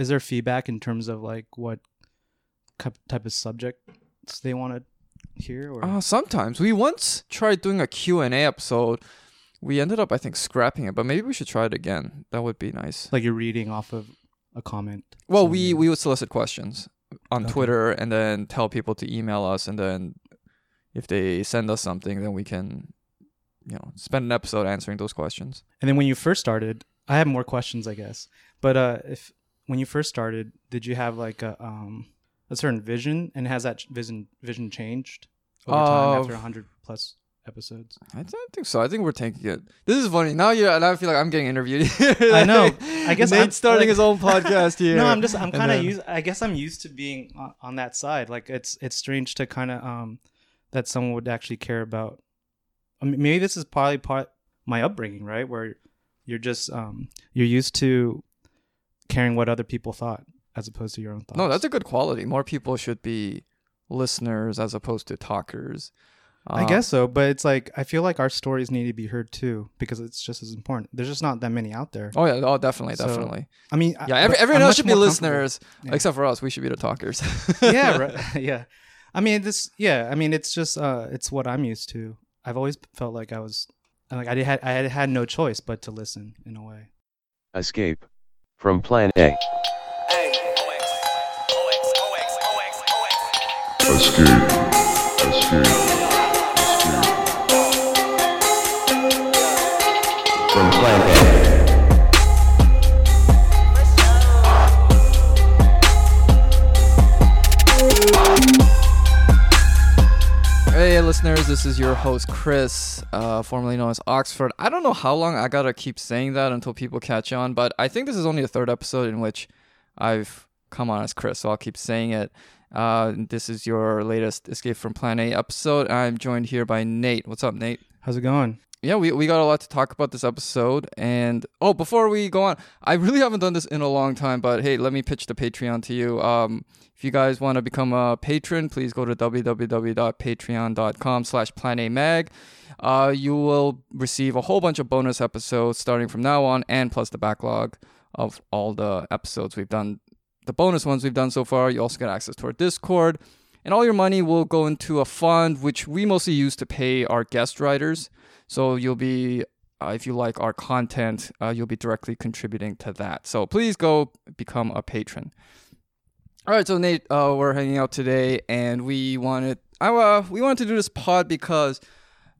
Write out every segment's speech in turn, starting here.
is there feedback in terms of like what type of subjects they want to hear? Or Uh, sometimes we once tried doing a Q&A episode. We ended up I think scrapping it, but maybe we should try it again. That would be nice. like you're reading off of a comment? Well, we we would solicit questions on Okay. Twitter and then tell people to email us and then if they send us something then we can you know, spend an episode answering those questions. And then when you first started, I have more questions, I guess. But uh, if when you first started, did you have like a um a certain vision, and has that vision vision changed over time Uh, after hundred plus episodes? I don't think so. I think we're taking it. This is funny. Now you and I feel like I'm getting interviewed. I know. I guess Nate's I'm- starting like- his own podcast here. No, I'm just I'm kind of used. I guess I'm used to being on, on that side. Like it's it's strange to kind of um that someone would actually care about. I mean, maybe this is probably part my upbringing, right? Where you're just um you're used to caring what other people thought as opposed to your own thoughts. No, that's a good quality. More people should be listeners as opposed to talkers. I Uh, guess so, but it's like I feel like our stories need to be heard too because it's just as important. There's just not that many out there. Oh yeah, oh definitely, So, definitely. I mean, Yeah, every, everyone else should be listeners, Yeah. except for us. We should be the talkers. yeah, right. yeah. I mean, this. Yeah, I mean, it's just uh, it's what I'm used to. I've always felt like I was like I had I had had no choice but to listen in a way. Escape. From Plan A. Escape. Escape. Escape. From Plan A. listeners, this is your host, Chris, uh, formerly known as Oxford. I don't know how long I gotta keep saying that until people catch on, but I think this is only the third episode in which I've come on as Chris, so I'll keep saying it. Uh, this is your latest Escape from Plan A episode. I'm joined here by Nate. What's up, Nate? How's it going? Yeah, we, we got a lot to talk about this episode. And oh, before we go on, I really haven't done this in a long time, but hey, let me pitch the Patreon to you. Um, if you guys want to become a patron, please go to www.patreon.com slash planamag. Uh, you will receive a whole bunch of bonus episodes starting from now on, and plus the backlog of all the episodes we've done, the bonus ones we've done so far. You also get access to our Discord. And all your money will go into a fund, which we mostly use to pay our guest writers. So you'll be, uh, if you like our content, uh, you'll be directly contributing to that. So please go become a patron. All right, so Nate, uh, we're hanging out today, and we wanted, I, uh, we wanted to do this pod because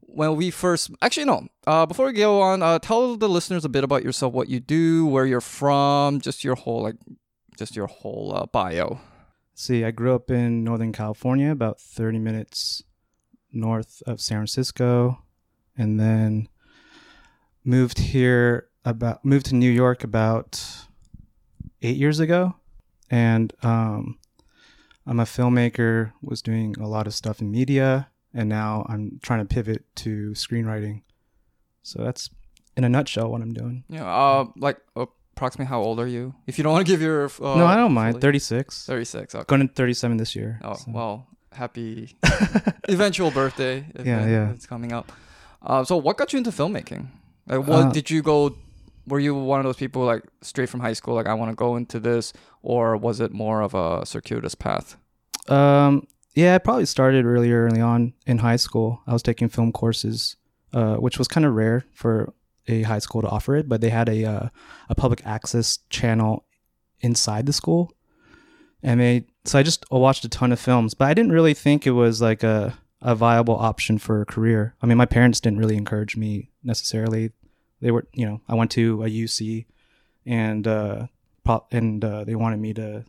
when we first, actually no, uh, before we go on, uh, tell the listeners a bit about yourself, what you do, where you're from, just your whole like, just your whole bio. See, I grew up in Northern California, about 30 minutes north of San Francisco, and then moved here about moved to New York about eight years ago, and um, I'm a filmmaker. Was doing a lot of stuff in media, and now I'm trying to pivot to screenwriting. So that's in a nutshell what I'm doing. Yeah, uh, like approximately how old are you? If you don't want to give your, uh, no, I don't mind. fully- 36. 36. Okay. Going to 37 this year. Oh so. well, happy eventual birthday. If Yeah, yeah. It's coming up. Uh, so what got you into filmmaking? Like, what Uh, did you go? Were you one of those people like straight from high school, like I want to go into this, or was it more of a circuitous path? Um, yeah, I probably started really early on in high school. I was taking film courses, uh, which was kind of rare for a high school to offer it, but they had a uh, a public access channel inside the school, and they so I just watched a ton of films, but I didn't really think it was like a a viable option for a career. I mean, my parents didn't really encourage me necessarily. They were, you know, I went to a UC, and uh, pro- and uh, they wanted me to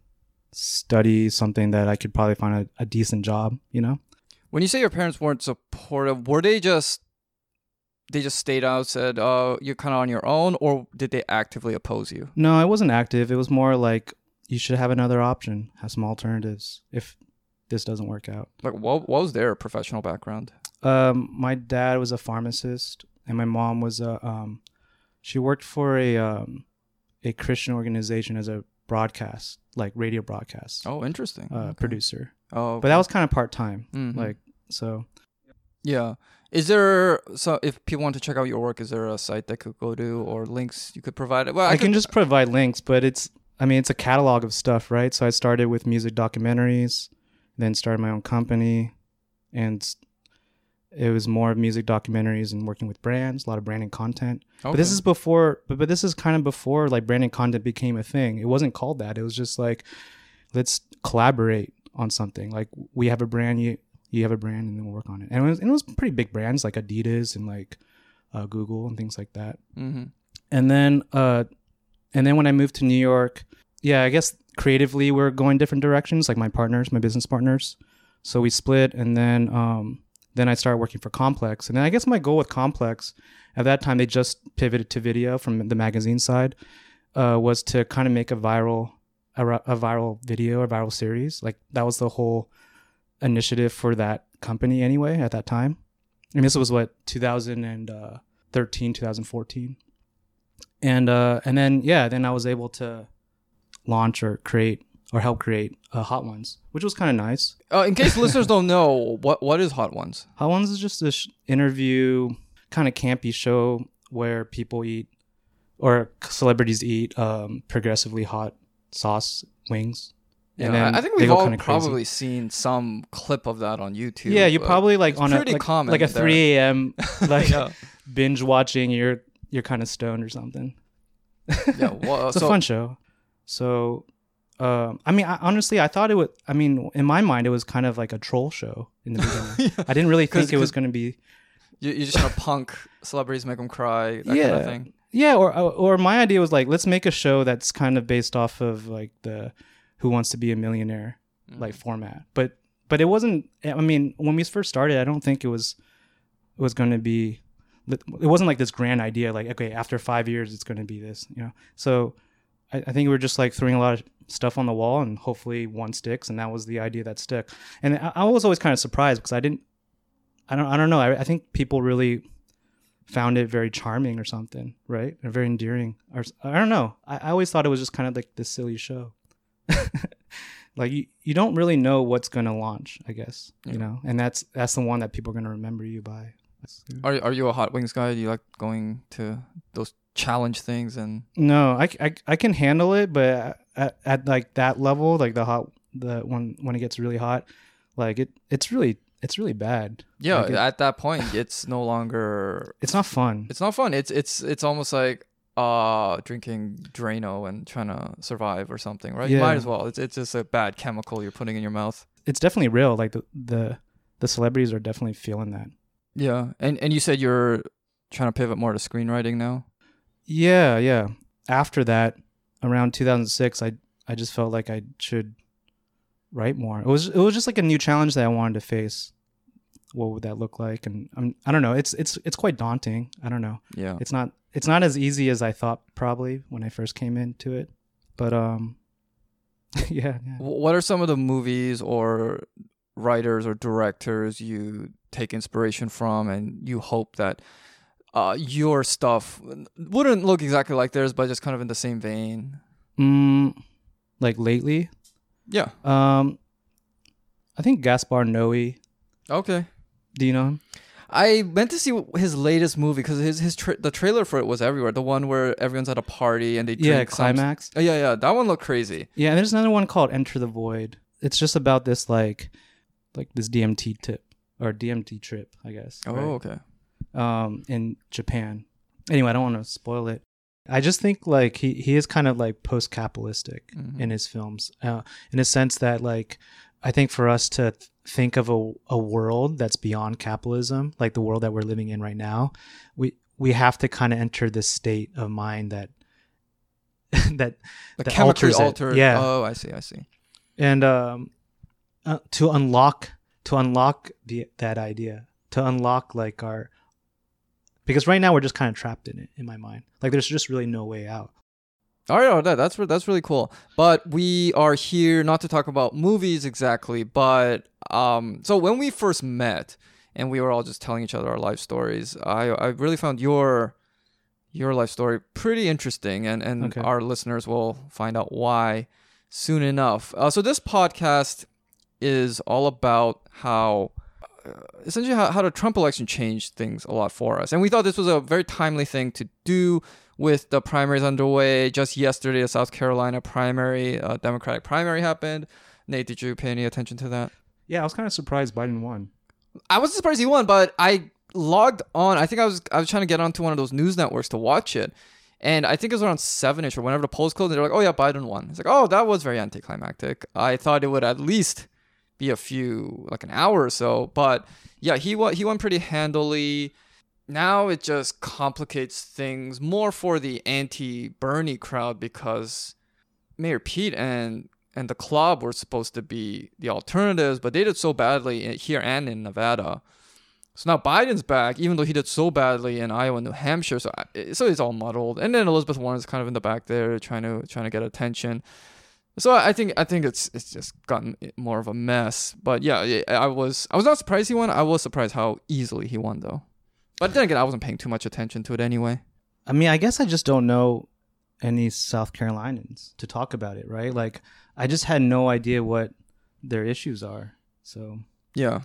study something that I could probably find a, a decent job, you know? When you say your parents weren't supportive, were they just they just stayed out, said, "Oh, you're kind of on your own," or did they actively oppose you? No, I wasn't active. It was more like you should have another option, have some alternatives if this doesn't work out. Like, what, what was their professional background? Um, my dad was a pharmacist, and my mom was a um, she worked for a um, a Christian organization as a broadcast, like radio broadcast Oh, interesting. uh, Okay. producer. Oh, But that was kind of part time, Mhm. like so. Yeah. Is there so if people want to check out your work, is there a site that could go to or links you could provide? Well, I, could- can just provide links, but it's I mean, it's a catalog of stuff, right? So I started with music documentaries, then started my own company, and it was more of music documentaries and working with brands, a lot of branding content. But this is before, but, but this is kind of before like branding content became a thing. It wasn't called that. It was just like, let's collaborate on something. Like we have a brand, you you have a brand, and then we'll work on it. And it was, and it was pretty big brands like Adidas and like uh, Google and things like that hmm and then uh and then when i moved to new york yeah i guess creatively we're going different directions like my partners my business partners. So we split and then um then i started working for complex. And then i guess my goal with complex at that time they just pivoted to video from the magazine side uh was to kind of make a viral a, a viral video or viral series. Like that was the whole initiative for that company anyway at that time. And this was what 2013 2014 and uh and then yeah then i was able to launch or create or help create uh, hot ones which was kind of nice Uh, in case listeners don't know, what what is Hot Ones? hot ones is just this interview kind of campy show where people eat or celebrities eat um progressively hot sauce wings Yeah, And then I think we've all probably seen some clip of that on YouTube. yeah you uh, probably like on a like, like a there. 3 a.m like yeah, binge watching you're you're kind of stoned or something yeah. Well, it's so, a fun show. So, um, I mean, I, honestly, I thought it would. I mean, in my mind, it was kind of like a troll show in the beginning. I didn't really think it was going to be. You, you just want to punk celebrities, make them cry, that yeah, kind of thing. yeah. Or or my idea was like, let's make a show that's kind of based off of like the Who Wants to Be a Millionaire Mm-hmm. like format, but but it wasn't. I mean, when we first started, I don't think it was it was going to be. It wasn't like this grand idea, like okay, after five years, it's going to be this, you know. So I, I think we were just like throwing a lot of stuff on the wall, and hopefully one sticks, and that was the idea that stuck. And I, I was always kind of surprised because I didn't, I don't, I don't know. I, I think people really found it very charming or something, right? Or very endearing. Or I don't know. I, I always thought it was just kind of like this silly show. like you, you don't really know what's gonna launch, I guess. Yeah. You know, and that's that's the one that people are gonna remember you by. Are are you a hot wings guy? Do you like going to those challenge things and No, I, I, I can handle it, but at, at like that level, like the hot, the when when it gets really hot, like it it's really it's really bad. yeah, Like it- at that point it's no longer It's not fun. it's not fun. It's it's it's almost like uh drinking Drano and trying to survive or something, right? You might as well. It's it's just a bad chemical you're putting in your mouth. It's definitely real. Like the the the celebrities are definitely feeling that. Yeah. And and you said you're trying to pivot more to screenwriting now? Yeah, yeah. After that, around 2006, I I just felt like I should write more. It was it was just like a new challenge that I wanted to face. What would that look like? And I'm I don't know. It's it's it's quite daunting. I don't know. Yeah. It's not it's not as easy as I thought probably when I first came into it. But um yeah, yeah. What are some of the movies or writers or directors you take inspiration from and you hope that uh, your stuff wouldn't look exactly like theirs, but just kind of in the same vein? Mm, like lately, Yeah. um I think Gaspar Noé. Okay. Do you know him? I meant to see his latest movie because his his tra- the trailer for it was everywhere. The one where everyone's at a party and they drink Yeah, some- Climax. Oh, yeah, yeah, that one looked crazy. Yeah, and there's another one called Enter the Void. It's just about this like like this DMT tip or DMT trip, I guess. Oh, right? okay. Um in Japan. Anyway, I don't want to spoil it. I just think like he he is kind of like post-capitalistic Mhm. in his films. Uh in a sense that like I think for us to th- think of a a world that's beyond capitalism, like the world that we're living in right now, we we have to kind of enter this state of mind that that The that alters it. altered. Yeah. Oh, I see. I see. and um, uh, to unlock to unlock the that idea to unlock like our because right now we're just kind of trapped in it in my mind like there's just really no way out All right, all right, that's that's really cool. But we are here not to talk about movies exactly, but um, so when we first met and we were all just telling each other our life stories, I I really found your your life story pretty interesting, and and Okay. our listeners will find out why soon enough. Uh, so this podcast is all about how essentially how, how the Trump election changed things a lot for us. And we thought this was a very timely thing to do with the primaries underway. Just yesterday, a South Carolina primary, uh, Democratic primary happened. Nate, did you pay any attention to that? Yeah, I was kind of surprised Biden won. I wasn't surprised he won, but I logged on. I think I was I was trying to get onto one of those news networks to watch it. And I think it was around seven ish or whenever the polls closed, and they're like, oh, yeah, Biden won. It's like, oh, that was very anticlimactic. I thought it would at least be a few, like an hour or so. But yeah, he won, he won pretty handily. Now it just complicates things more for the anti Bernie crowd because Mayor Pete and and the club were supposed to be the alternatives, but they did so badly here and in Nevada. So now Biden's back, even though he did so badly in Iowa and New Hampshire. So I- so it's all muddled. And then Elizabeth Warren's kind of in the back there, trying to trying to get attention. So I think I think it's it's just gotten more of a mess. But yeah, I was I was not surprised he won. I was surprised how easily he won though. But then again, I wasn't paying too much attention to it anyway. I mean, I guess I just don't know any South Carolinians to talk about it, right? Like, I just had no idea what their issues are. So Yeah,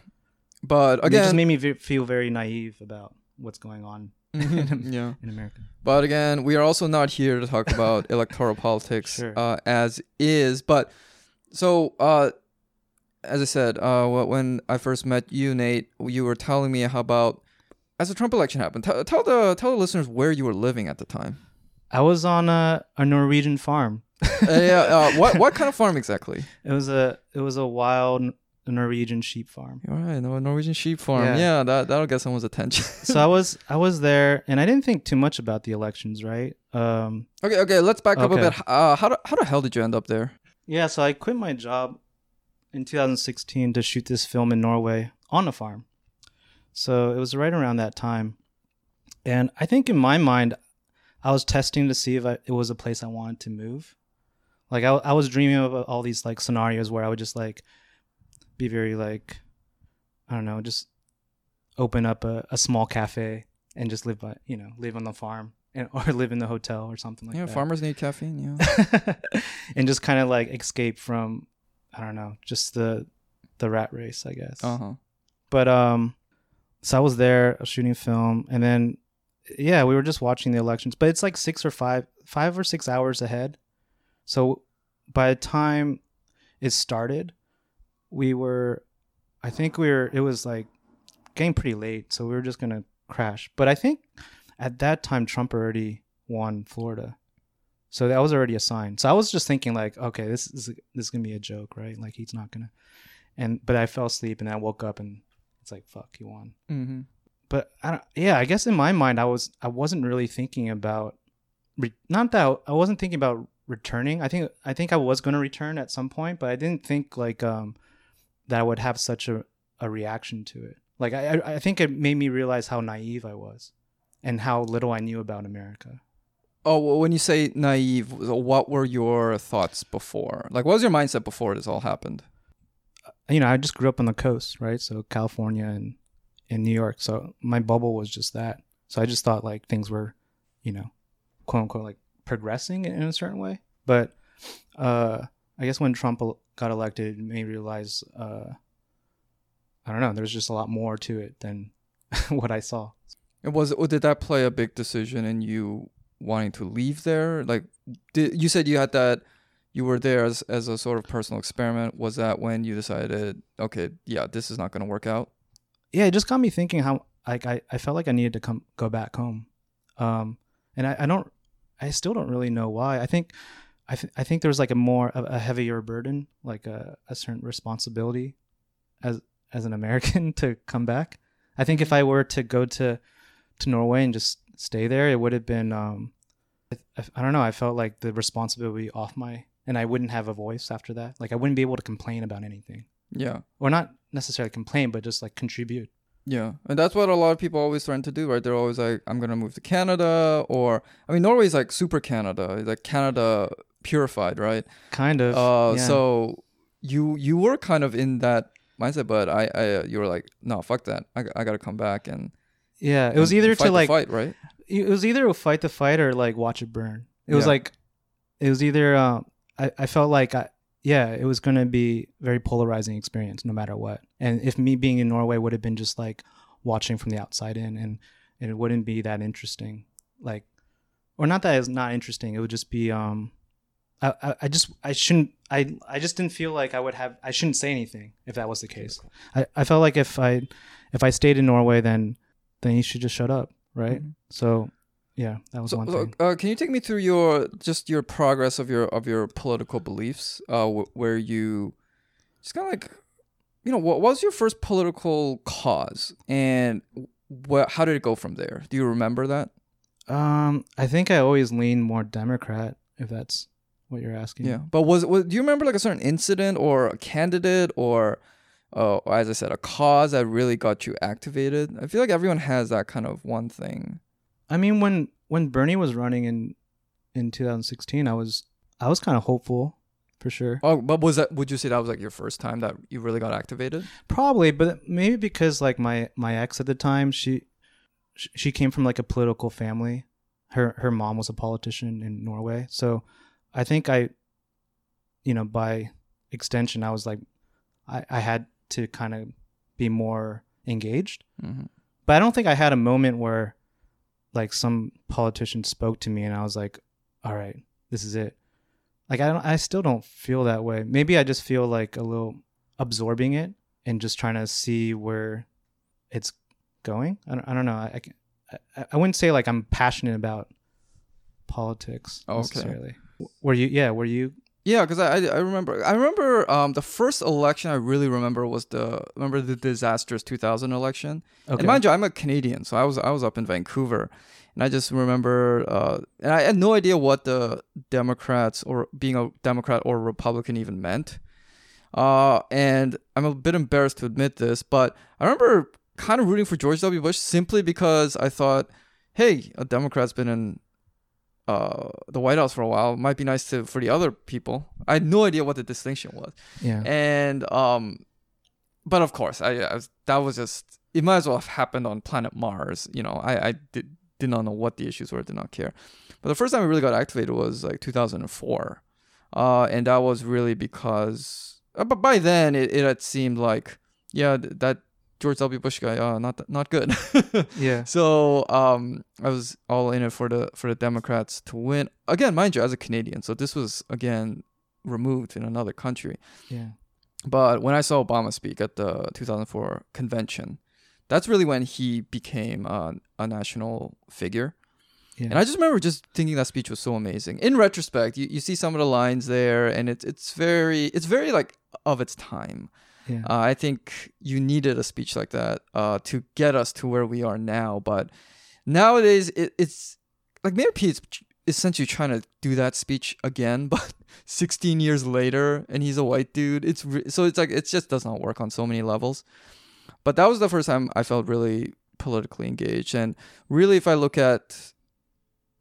but again, it just made me feel very naive about what's going on Mhm, yeah. in America. But again, we are also not here to talk about electoral politics Sure. uh, as is. But so, uh, as I said, uh, when I first met you, Nate, you were telling me how about as the Trump election happened. Tell, tell the tell the listeners where you were living at the time. I was on a, a Norwegian farm. uh, yeah, uh, what what kind of farm exactly? It was a it was a wild Norwegian sheep farm. All right, no Norwegian sheep farm. Yeah, Yeah. that that'll get someone's attention. so I was I was there, and I didn't think too much about the elections, right? Um, okay, okay, let's back up a bit. Uh, how do, how the hell did you end up there? yeah, so I quit my job in 2016 to shoot this film in Norway on a farm. So it was right around that time, and I think in my mind, I was testing to see if I, it was a place I wanted to move. Like I, I was dreaming of all these like scenarios where I would just like be very like I don't know, just open up a, a small cafe and just live by you know live on the farm and, or live in the hotel or something like yeah, that. farmers need caffeine. Yeah. and just kind of like escape from I don't know, just the the rat race, I guess. Uh huh. But um so I was there shooting film and then yeah, we were just watching the elections, but it's like 6 or 5 5 or 6 hours ahead. So by the time it started, we were I think we were it was like getting pretty late, so we were just going to crash. But I think at that time Trump already won Florida. So that was already a sign. So I was just thinking like, okay, this is this is gonna be a joke, right? Like he's not gonna. And but I fell asleep and I woke up and it's like fuck, he won. Mm-hmm. But I don't. Yeah, I guess in my mind I was I wasn't really thinking about, re, not that I wasn't thinking about returning. I think I think I was gonna return at some point, but I didn't think like um that I would have such a a reaction to it. Like I I- think it made me realize how naive I was, and how little I knew about America. Oh, well, when you say naive, what were your thoughts before? Like, what was your mindset before this all happened? you know, I just grew up on the coast, right? So California and in New York. So my bubble was just that. So I just thought like things were, you know, quote unquote like progressing in a certain way. But uh I guess when Trump got elected, it made me realize uh I don't know, there's just a lot more to it than what I saw. It was, or did that play a big decision in you wanting to leave there? Like, did you said you had that, you were there as as a sort of personal experiment. Was that when you decided, okay, yeah, this is not going to work out? yeah, it just got me thinking how like I, I felt like I needed to come go back home, um, and I, I don't I still don't really know why. I think I th- I think there's like a more a, a heavier burden, like a, a certain responsibility, as as an American to come back. I think if I were to go to to Norway and just stay there, it would have been um, I, I don't know. I felt like the responsibility off my and I wouldn't have a voice after that. Like I wouldn't be able to complain about anything, Yeah, or not necessarily complain, but just like contribute. yeah, and that's what a lot of people always threaten to do, right? They're always like, I'm going to move to Canada, or I mean, Norway's like super Canada, It's like Canada purified, right? Kind of. Uh, yeah. so you you were kind of in that mindset, but I, I you were like, no, fuck that, I, I got to come back and yeah, it was either to like fight, right? it was either fight the fight or like watch it burn. It was like it was either uh, I I felt like I yeah, it was going to be very polarizing experience no matter what. And if me being in Norway would have been just like watching from the outside in and, and it wouldn't be that interesting. Like or not that it's not interesting, it would just be um I, I, I just I shouldn't I I just didn't feel like I would have I shouldn't say anything if that was the case. I, I felt like if I if I stayed in Norway then then you should just shut up, right? Mhm. So yeah, that was So, one thing. uh, can you take me through your just your progress of your of your political beliefs, uh, wh- where you just kind of like, you know, what was your first political cause, and what how did it go from there? Do you remember that? Um, I think I always lean more Democrat, if that's what you're asking. Yeah, but was, was do you remember like a certain incident or a candidate or, uh, or as I said, a cause that really got you activated? I feel like everyone has that kind of one thing. I mean, when when Bernie was running in in 2016, I was I was kind of hopeful, for sure. Oh, but was that? Would you say that was like your first time that you really got activated? Probably, but maybe because like my my ex at the time, she she came from like a political family. Her her mom was a politician in Norway, so I think I, you know, by extension, I was like, I I had to kind of be more engaged. Mm-hmm. but I don't think I had a moment where like some politician spoke to me and I was like, all right, this is it. Like I don't I still don't feel that way. Maybe I just feel like a little absorbing it and just trying to see where it's going. I don't, I don't know. I, I, I wouldn't say like I'm passionate about politics okay. necessarily. Were you yeah, were you Yeah, because I, I remember I remember um the first election I really remember was the remember the disastrous 2000 election. okay. And mind you, I'm a Canadian, so I was I was up in Vancouver, and I just remember, uh, and I had no idea what the Democrats or being a Democrat or Republican even meant. Uh, and I'm a bit embarrassed to admit this, but I remember kind of rooting for George W. Bush simply because I thought, hey, a Democrat's been in uh, the White House for a while. It might be nice to for the other people. I had no idea what the distinction was yeah. and um but of course I, I was, that was just it might as well have happened on planet mars you know i i did did not know what the issues were did not care but the first time i really got activated was like 2004 uh and that was really because uh, but by then it, it had seemed like yeah th- that george w bush guy uh not th- not good yeah. so um, I was all in it for the for the Democrats to win again, mind you, as a Canadian. So this was again removed in another country. Yeah. But when I saw Obama speak at the 2004 convention, that's really when he became uh, a national figure. Yeah. And I just remember just thinking that speech was so amazing. In retrospect, you, you see some of the lines there, and it's it's very it's very like of its time. Yeah. Uh, I think you needed a speech like that uh, to get us to where we are now. But nowadays, it, it's like Mayor Pete is essentially trying to do that speech again, but 16 years later, and he's a white dude. It's re- so it's like it just does not work on so many levels. But that was the first time I felt really politically engaged, and really, if I look at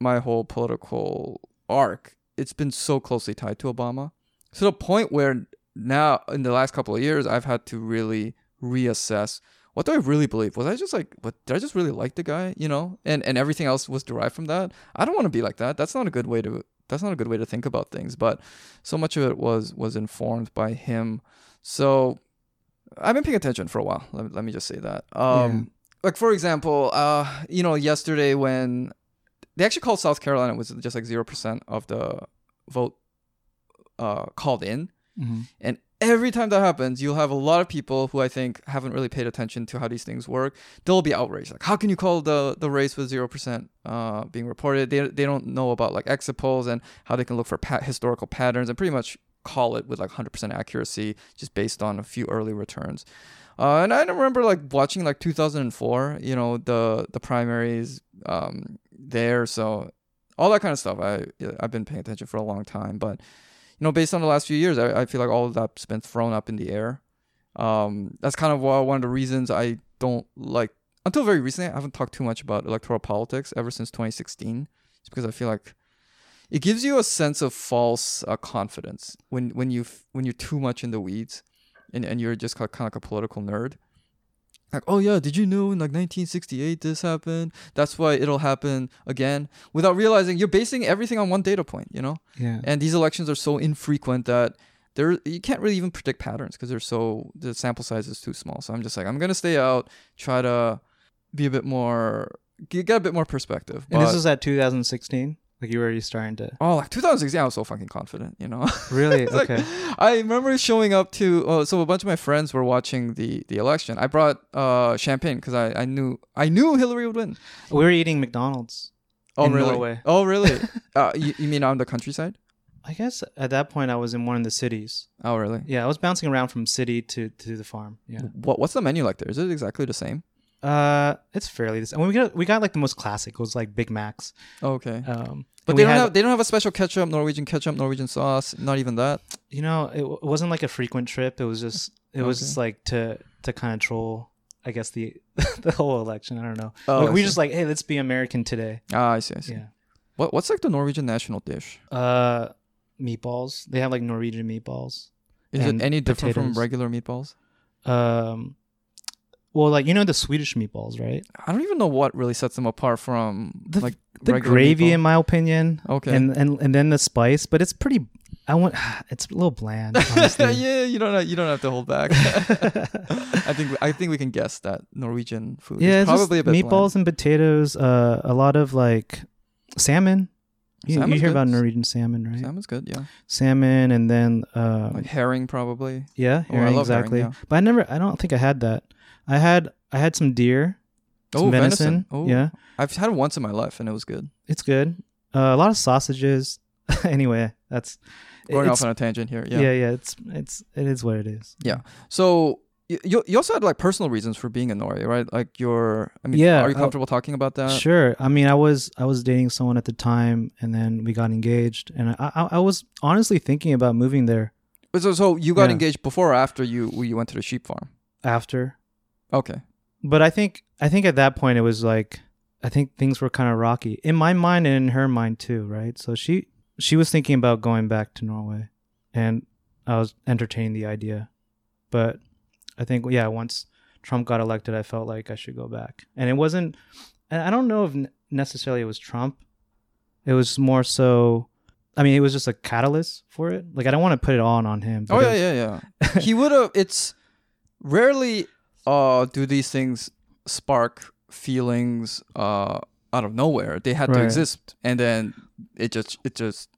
my whole political arc, it's been so closely tied to Obama to the point where now in the last couple of years I've had to really reassess what do I really believe? Was I just like what did I just really like the guy, you know? And and everything else was derived from that. I don't want to be like that. That's not a good way to that's not a good way to think about things, but so much of it was was informed by him. So I've been paying attention for a while. Let, let me just say that. Um like for example, uh you know, yesterday when they actually called South Carolina it was just like 0% of the vote uh called in Mhm. and every time that happens, you'll have a lot of people who I think haven't really paid attention to how these things work. They'll be outraged. Like, how can you call the, the race with 0% uh, being reported? They, they don't know about like exit polls and how they can look for historical patterns and pretty much call it with like 100% accuracy just based on a few early returns. Uh, and I remember like watching like 2004, you know, the the primaries um, there. So all that kind of stuff. I I've been paying attention for a long time, but you know, based on the last few years, I, I feel like all of that's been thrown up in the air. Um, that's kind of one of the reasons I don't like until very recently. I haven't talked too much about electoral politics ever since 2016. It's because I feel like it gives you a sense of false uh, confidence when when you when you're too much in the weeds, and and you're just kind of like a political nerd. Like, oh yeah, did you know in like 1968 this happened? That's why it'll happen again. Without realizing you're basing everything on one data point, you know. Yeah. And these elections are so infrequent that there you can't really even predict patterns because they're so the sample size is too small. So I'm just like I'm gonna stay out, try to be a bit more, get get a bit more perspective. And this was at 2016. Like you were already starting to Oh, like 2016, I was so fucking confident, you know. really like- okay. I remember showing up to. Oh, so a bunch of my friends were watching the the election. I brought uh champagne because I I knew I knew Hillary would win. we were eating McDonald's. Oh really? Norway. Oh really? uh, you, you mean on the countryside? I guess at that point I was in one of the cities. Oh really? Yeah, I was bouncing around from city to to the farm. Yeah. What what's the menu like there? Is it exactly the same? Uh, it's fairly the same. We got we got like the most classic. It was like Big Macs. Okay. Um, But and they don't had- have they don't have a special ketchup, Norwegian ketchup, Norwegian sauce. Not even that. You know, it, w- it wasn't like a frequent trip. It was just it was Okay. just like to to kind of troll. I guess the the whole election. I don't know. Oh, Like, I we see. just like, hey, let's be American today. Ah, I see. I see. Yeah. What what's like the Norwegian national dish? Uh, meatballs. They have like Norwegian meatballs. Is And it any different from potatoes. regular meatballs? Um, well, like you know the Swedish meatballs, right? I don't even know what really sets them apart from The- like The gravy, meatball. in my opinion, Okay. and and and then the spice. But it's pretty. I want. It's a little bland. Honestly. yeah, you don't have, you don't have to hold back. I think I think we can guess that Norwegian food yeah, is probably a bit meatballs and potatoes. Uh, a lot of like salmon. You, you hear good. about Norwegian salmon, right? bland. Salmon's good, yeah. Salmon, and then uh, Like herring, probably. yeah, Oh, herring, herring, exactly. yeah. But I never. I don't think I had that. I had. I had some deer. Some Oh, venison. venison. Oh. Yeah, I've had it once in my life and it was good. it's good. Uh, a lot of sausages. anyway, that's Going off on a tangent here. Yeah. yeah, yeah. It's it's it is what it is. Yeah. So you you also had like personal reasons for being in Norway, right? Like your I mean, Yeah, are you uh, comfortable talking about that? Sure. I mean, I was I was dating someone at the time, and then we got engaged, and I I, I was honestly thinking about moving there So so you got Yeah. engaged before or after you you went to the sheep farm? after. Okay. But I think I think at that point it was like I think things were kind of rocky in my mind and in her mind too, right? So she she was thinking about going back to Norway, and I was entertaining the idea, but I think yeah, once Trump got elected, I felt like I should go back, and it wasn't. And I don't know if necessarily it was Trump. It was more so. I mean, it was just a catalyst for it. Like I don't want to put it on on him. Oh yeah, was- yeah, yeah. he would have. It's rarely uh do these things spark feelings uh out of nowhere. They had to exist, and then it just it just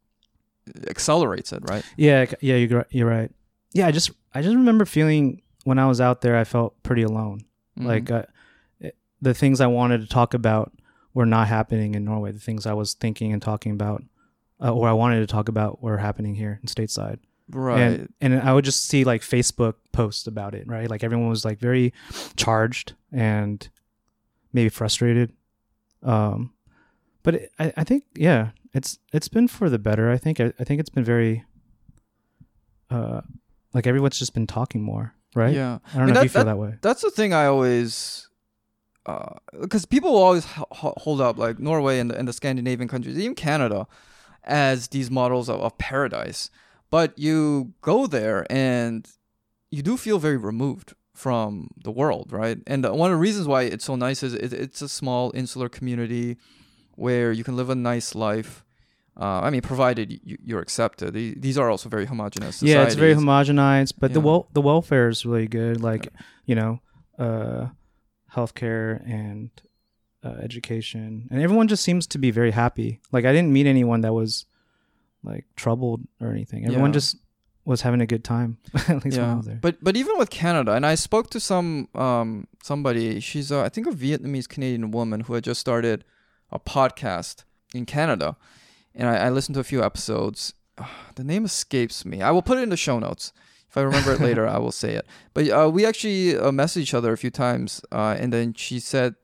accelerates it, right? Yeah, yeah, you're right- you're right. Yeah, I just I just remember feeling when I was out there, I felt pretty alone. Mhm. Like uh, it, the things I wanted to talk about were not happening in Norway. The things I was thinking and talking about, uh, or I wanted to talk about, were happening here in stateside. Right. And and I would just see like Facebook posts about it, right? Like everyone was like very charged and maybe frustrated. Um, but it, I I think yeah, it's it's been for the better. I think I, I think it's been very. Uh, like everyone's just been talking more, right? Yeah. I don't mean, know if you feel that, way. That's the thing I always, because people always h- h- hold up like Norway and the, and the Scandinavian countries, even Canada, as these models of, of paradise. But you go there and you do feel very removed from the world, right? And uh, one of the reasons why it's so nice is it, it's a small insular community where you can live a nice life. Uh, I mean, provided you, you're accepted. These are also very homogenous. Yeah, it's very homogenized, but the wel- the welfare is really good. Like you know, uh, healthcare and uh, education, and everyone just seems to be very happy. Like I didn't meet anyone that was like troubled or anything. Everyone Yeah. just was having a good time. At least when I was there. But but even with Canada, and I spoke to some um somebody. She's uh, I think a Vietnamese Canadian woman who had just started a podcast in Canada, and I, I listened to a few episodes. the name escapes me. I will put it in the show notes. If I remember it later, I will say it. But uh, we actually uh, messaged each other a few times, uh, and then she said,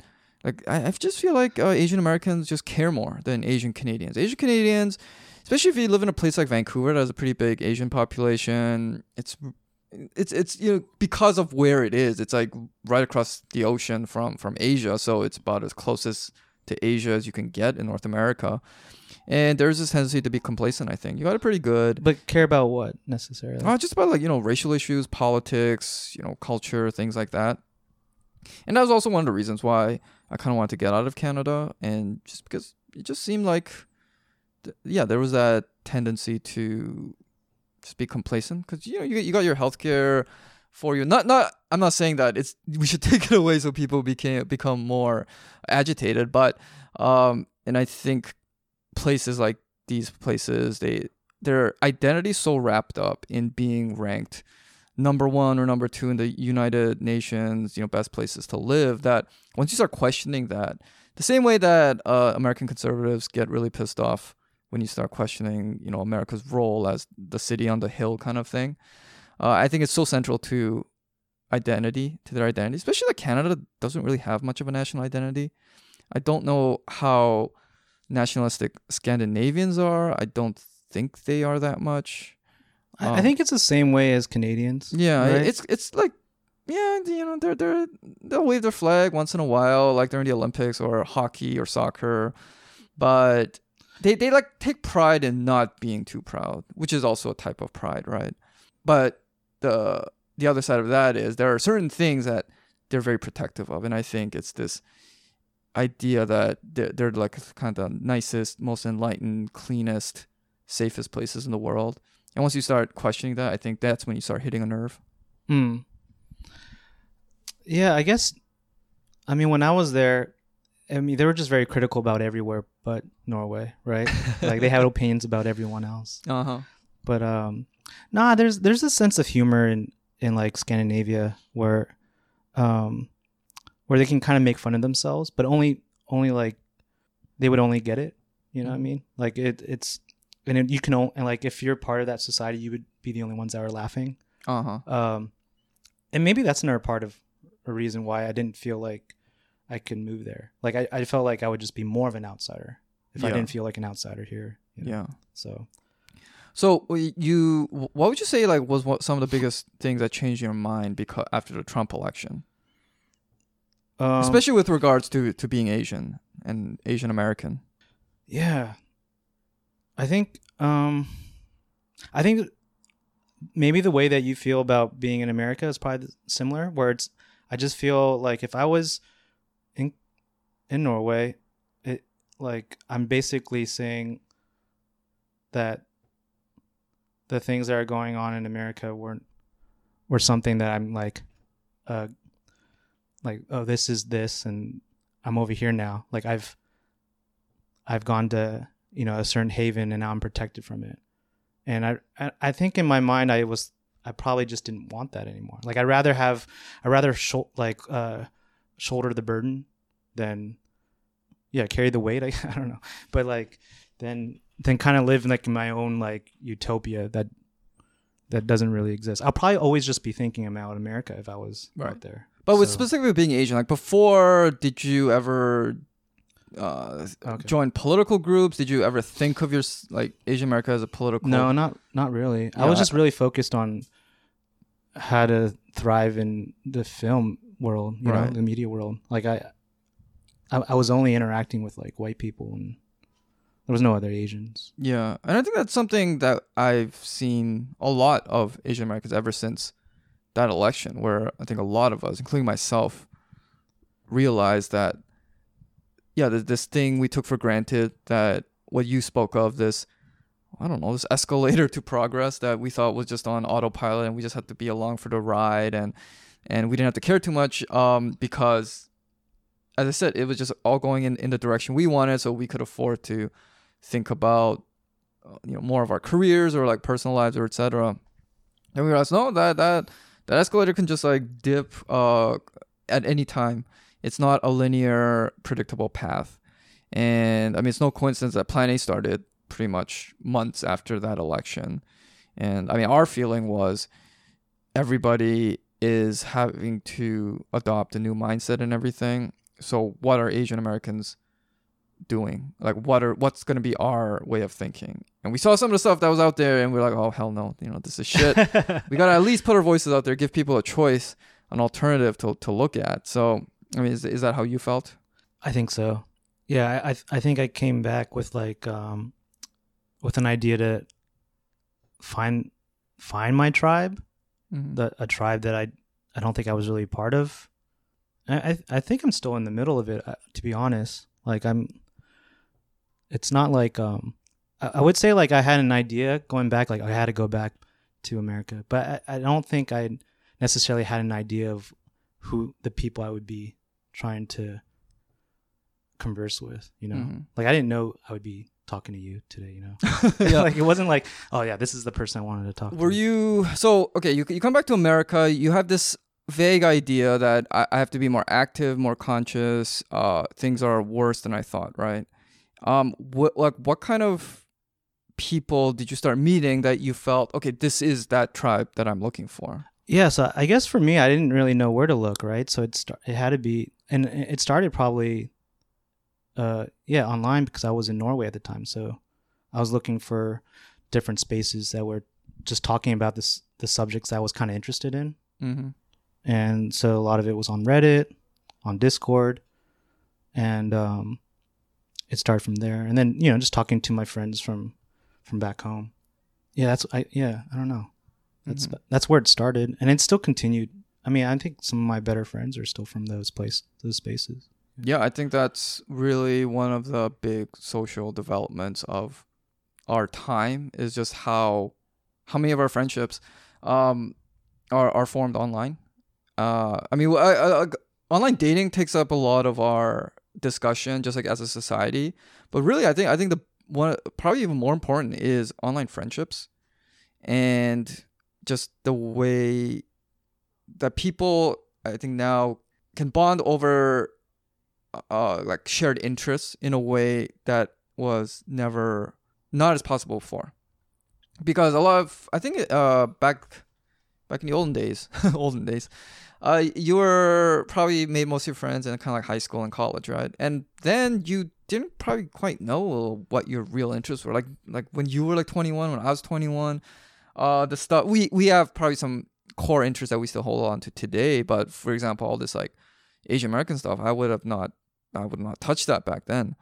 like, I, I just feel like uh, Asian Americans just care more than Asian Canadians. Asian Canadians, especially if you live in a place like Vancouver that has a pretty big Asian population, it's it's it's you know because of where it is. It's like right across the ocean from from Asia, so it's about as closest to Asia as you can get in North America. And there's this tendency to be complacent. I think you got it pretty good. but care about what necessarily? Uh, just about like you know racial issues, politics, you know culture, things like that. And that was also one of the reasons why I kind of wanted to get out of Canada, and just because it just seemed like, yeah, there was that tendency to just be complacent because you know you, you got your healthcare for you. Not not I'm not saying that it's we should take it away so people became become more agitated, but um and I think places like these places they their identity so wrapped up in being ranked number one or number two in the United Nations, you know, best places to live. That once you start questioning that, the same way that uh, American conservatives get really pissed off when you start questioning, you know, America's role as the city on the hill kind of thing. Uh, I think it's so central to identity, to their identity, especially that Canada doesn't really have much of a national identity. I don't know how nationalistic Scandinavians are. I don't think they are that much. I, Um, I think it's the same way as Canadians. Yeah, right? it's it's like yeah, you know, they're they're they'll wave their flag once in a while, like during the Olympics or hockey or soccer, but they they like take pride in not being too proud, which is also a type of pride, right? But the the other side of that is there are certain things that they're very protective of, and I think it's this idea that they're, they're like kind of the nicest, most enlightened, cleanest, safest places in the world. And once you start questioning that, I think that's when you start hitting a nerve. Hmm. Yeah, I guess. I mean, when I was there, I mean, they were just very critical about everywhere but Norway, right? like they had opinions about everyone else. Uh huh. But um, nah, there's there's a sense of humor in in like Scandinavia where, um, where they can kind of make fun of themselves, but only only like they would only get it. You know what I mean? Like it it's and it, you can only and like if you're part of that society, you would be the only ones that are laughing. Uh huh. Um, and maybe that's another part of a reason why I didn't feel like I could move there. Like I, I felt like I would just be more of an outsider if I didn't feel like an outsider here. you know? Yeah. So So you, what would you say like was what some of the biggest things that changed your mind because after the Trump election, um, especially with regards to to being Asian and Asian American? yeah, I think um, I think maybe the way that you feel about being in America is probably similar. Where it's I just feel like if I was in in Norway, it like I'm basically saying that the things that are going on in America weren't were something that I'm like uh like oh this is this and I'm over here now. Like I've I've gone to, you know, a certain haven and now I'm protected from it. And I I, think in my mind I was I probably just didn't want that anymore. Like I'd rather have I'd rather shou- like uh shoulder the burden then yeah, carry the weight. I, I don't know. But like then then kind of live like my own like utopia that that doesn't really exist. I'll probably always just be thinking about America if I was Right. out there. But with specifically being Asian, like before, did you ever uh, Okay. join political groups? Did you ever think of your like Asian America as a political? No, not not really. I was just really focused on how to thrive in the film world, you know, the media world. Like I, I, I was only interacting with like white people, and there was no other Asians. Yeah, and I think that's something that I've seen a lot of Asian Americans ever since that election, where I think a lot of us, including myself, realized that, yeah, there's this thing we took for granted that what you spoke of, this, I don't know, this escalator to progress that we thought was just on autopilot and we just had to be along for the ride and and we didn't have to care too much um, because, as I said, it was just all going in, in the direction we wanted, so we could afford to think about uh, you know more of our careers or like personal lives or etc. And we realized no that that that escalator can just like dip uh at any time. It's not a linear predictable path. And I mean it's no coincidence that Plan A started pretty much months after that election. And I mean our feeling was everybody is having to adopt a new mindset and everything. So what are Asian Americans doing? Like what are what's going to be our way of thinking? And we saw some of the stuff that was out there and we are like, "Oh hell no, you know, this is shit." we got to at least put our voices out there, give people a choice, an alternative to to look at. So, I mean, is is that how you felt? I think so. Yeah, I I, I think I came back with like um, with an idea to find find my tribe, Mhm. the a tribe that I I don't think I was really part of. I I, think I'm still in the middle of it. uh, To be honest, like I'm. It's not like um, I, I would say like I had an idea going back. Like I had to go back to America, but I, I don't think I necessarily had an idea of who the people I would be trying to converse with. You know, Mhm. like I didn't know I would be talking to you today. You know, Yeah. like it wasn't like, oh yeah, this is the person I wanted to talk Were to. you so okay? You you come back to America. You have this vague idea that I, I have to be more active, more conscious. Uh, things are worse than I thought. Right. Um. What like what kind of people did you start meeting that you felt okay? This is that tribe that I'm looking for. Yeah, so I guess for me, I didn't really know where to look, right? So it sta- it had to be, and it started probably, uh, yeah, online because I was in Norway at the time. So I was looking for different spaces that were just talking about this the subjects I was kind of interested in, Mm-hmm. and so a lot of it was on Reddit, on Discord, and um, it started from there. And then you know just talking to my friends from from back home. Yeah, that's I yeah I don't know. That's Mhm. that's where it started, and it still continued. I mean, I think some of my better friends are still from those place those spaces. Yeah, I think that's really one of the big social developments of our time is just how how many of our friendships um are are formed online. Uh, I mean, I, I, online dating takes up a lot of our discussion, just like as a society. But really, I think I think the one probably even more important is online friendships, and just the way that people I think now can bond over uh like shared interests in a way that was never not as possible before. Because a lot of i think uh back back in the olden days olden days uh you were probably made most of your friends in kind of like high school and college right? And then you didn't probably quite know what your real interests were. Like like when you were like 21 when i was 21 uh the stuff we we have probably some core interests that we still hold on to today. But for example all this like asian american stuff i would have not I would not touch that back then.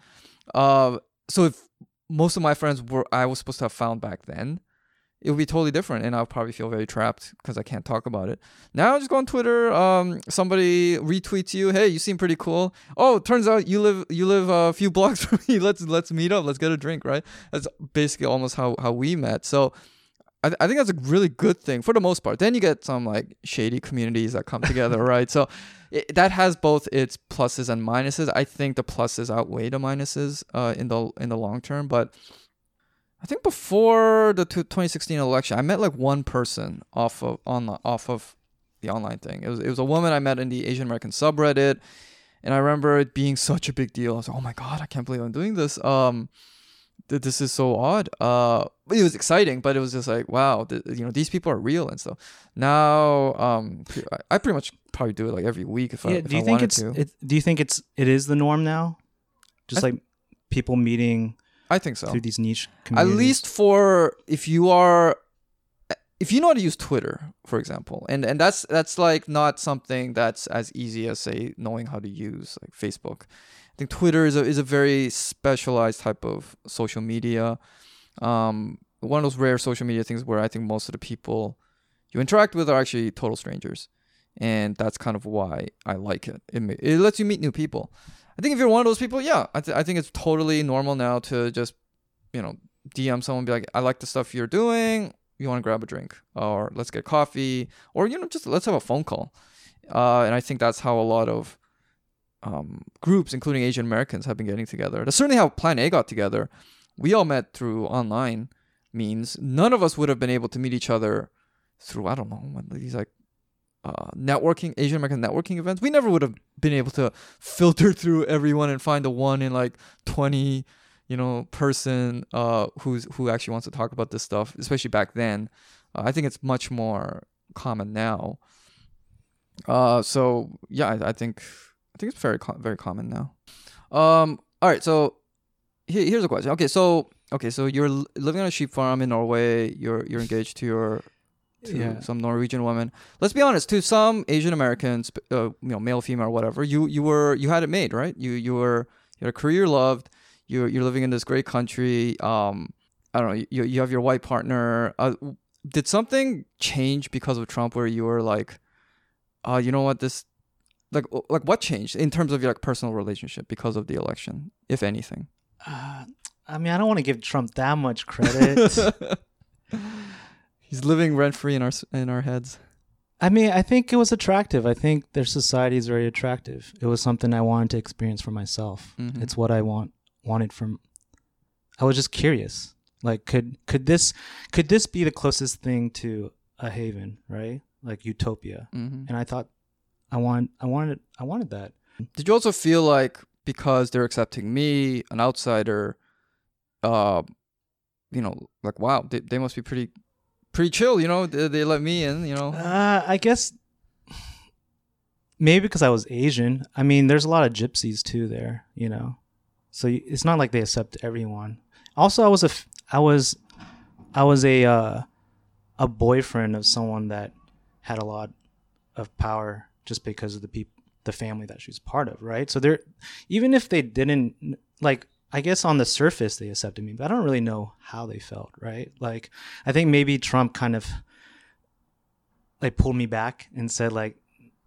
Uh, so if most of my friends were I was supposed to have found back then, it would be totally different, and I'll probably feel very trapped because I can't talk about it. Now just go on Twitter. Um, somebody retweets you. Hey, you seem pretty cool. Oh, turns out you live you live a few blocks from me. Let's let's meet up. Let's get a drink. Right. That's basically almost how how we met. So. I, th- I think that's a really good thing for the most part. Then you get some like shady communities that come together, right? So it, that has both its pluses and minuses. I think the pluses outweigh the minuses uh, in the in the long term. But I think before the two- 2016 election, I met like one person off of on off of the online thing. It was it was a woman I met in the Asian American subreddit, and I remember it being such a big deal. I was like, oh my god, I can't believe I'm doing this. Um, this is so odd. Uh, it was exciting, but it was just like, wow, th- you know, these people are real and stuff. Now, um, I- I pretty much probably do it like every week if I yeah, if do you I think it's to. it, do you think it's it is the norm now? Just I like people meeting I think so. through these niche communities, At least for if you are if you know how to use Twitter, for example, and and that's that's like not something that's as easy as say knowing how to use like Facebook. Think Twitter is a is a very specialized type of social media. Um, one of those rare social media things where I think most of the people you interact with are actually total strangers, and that's kind of why I like it. It it lets you meet new people. I think if you're one of those people, yeah, I, th- I think it's totally normal now to just you know DM someone, be like, I like the stuff you're doing. You want to grab a drink, or let's get coffee, or you know, just let's have a phone call. Uh, and I think that's how a lot of um, groups, including Asian Americans, have been getting together. That's certainly how Plan A got together. We all met through online means. None of us would have been able to meet each other through I don't know these like uh, networking Asian American networking events. We never would have been able to filter through everyone and find the one in like twenty you know person uh who's who actually wants to talk about this stuff especially back then uh, i think it's much more common now uh so yeah i, I think i think it's very very common now um all right so here, here's a question okay so okay so you're living on a sheep farm in norway you're you're engaged to your to Yeah. some norwegian woman let's be honest to some asian americans uh, you know male female whatever you you were you had it made right you you were you had a career loved you're you're living in this great country. Um, I don't know. You you have your white partner. Uh, did something change because of Trump, where you were like, uh, you know what this, like like what changed in terms of your like personal relationship because of the election, if anything? Uh, I mean, I don't want to give Trump that much credit. He's living rent free in our in our heads. I mean, I think it was attractive. I think their society is very attractive. It was something I wanted to experience for myself. Mhm. It's what I want wanted from. I was just curious. Like, could could this could this be the closest thing to a haven, right? Like utopia. hmm And I thought, I want, I wanted, I wanted that. Did you also feel like because they're accepting me, an outsider, uh, you know, like wow, they, they must be pretty, pretty chill. You know, they, they let me in. You know, Uh, I guess maybe because I was Asian. I mean, there's a lot of gypsies too there, you know. So it's not like they accept everyone. Also, I was a I was I was a uh, a boyfriend of someone that had a lot of power just because of the people the family that she was part of, right? So they're even if they didn't like I guess on the surface they accepted me, but I don't really know how they felt, right? Like I think maybe Trump kind of like pulled me back and said like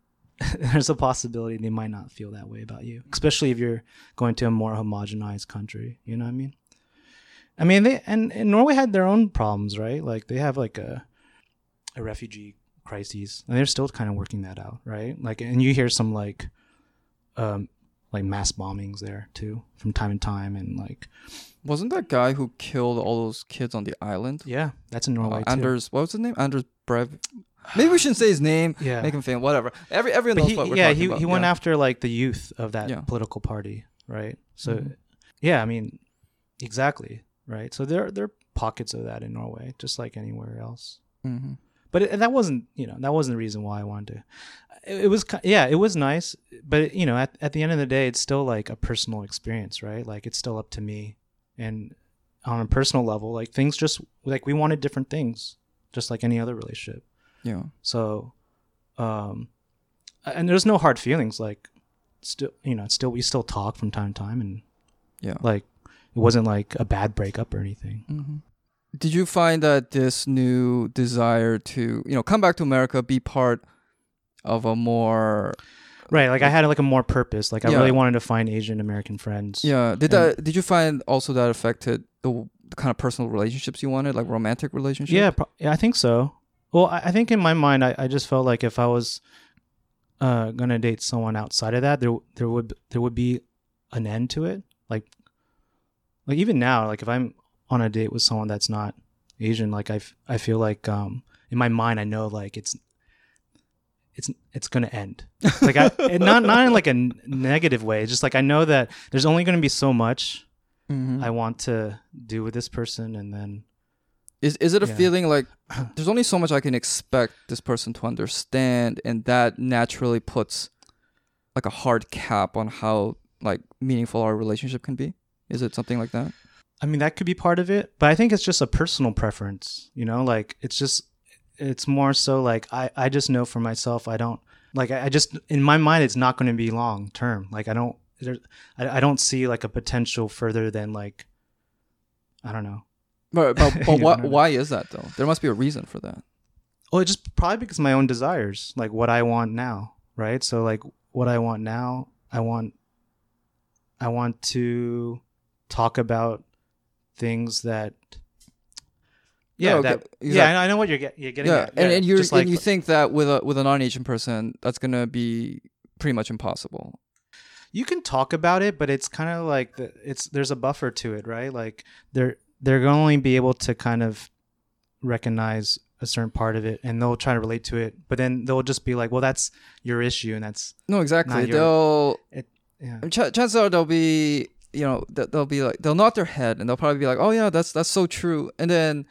there's a possibility they might not feel that way about you especially if you're going to a more homogenized country you know what i mean i mean they and, and norway had their own problems right like they have like a a refugee crises and they're still kind of working that out right like and you hear some like um like mass bombings there too from time to time and like wasn't that guy who killed all those kids on the island? yeah that's in norway Uh, too. Anders, what was his name? Anders Brev. Maybe we shouldn't say his name. Yeah. Make him famous. Whatever. Every everyone knows he, what we're yeah, he about. he went yeah. after like the youth of that Yeah. political party, right? So, Mhm. yeah, I mean, exactly, right? So there there are pockets of that in Norway, just like anywhere else. Mhm. But it, that wasn't, you know, that wasn't the reason why I wanted to. It, it was, yeah, it was nice, but you know, at at the end of the day, it's still like a personal experience, right? Like it's still up to me, and on a personal level, like things just like we wanted different things, just like any other relationship. Yeah. So, um, and there's no hard feelings. Like, still, you know, still we still talk from time to time, and Yeah. like it wasn't like a bad breakup or anything. hmm Did you find that this new desire to, you know, come back to America, be part of a more, Right. Like I had like a more purpose. Like I Yeah. really wanted to find Asian American friends. yeah? Did And- that? Did you find also that affected the, the kind of personal relationships you wanted, like romantic relationships? Yeah. Pro- yeah. I think so. Well, I, I think in my mind, I, I just felt like if I was uh gonna date someone outside of that, there there would there would be an end to it. Like, like even now, like if I'm on a date with someone that's not Asian, like I, f- I feel like um in my mind I know like it's it's it's gonna end. Like I not not in like a n- negative way. It's just like I know that there's only gonna be so much Mhm. I want to do with this person, and then Is is it a Yeah. feeling like there's only so much I can expect this person to understand, and that naturally puts like a hard cap on how like meaningful our relationship can be? Is it something like that? I mean, that could be part of it, but I think it's just a personal preference, you know, like it's just, it's more so like I, I just know for myself, I don't like, I, I just, in my mind, it's not going to be long term. Like, I don't, there, I, I don't see like a potential further than like, I don't know. But but, but why, know. why is that though? There must be a reason for that. Well, it just probably because of my own desires, like what I want now, right? So, like, what I want now, I want, I want to talk about things that, yeah, Yeah, okay, that, exactly. yeah, I know, I know what you're, get, you're getting Yeah, at. and, and you just like, and you think that with a with a non-Asian person, that's gonna be pretty much impossible. you can talk about it, but it's kind of like the, it's there's a buffer to it, right? Like they're they're going to only be able to kind of recognize a certain part of it, and they'll try to relate to it, but then they'll just be like, well, that's your issue, and that's No, exactly. you're- They'll yeah. ch- chances are they'll be you know they'll be like they'll nod their head and they'll probably be like, oh yeah, that's that's so true. And then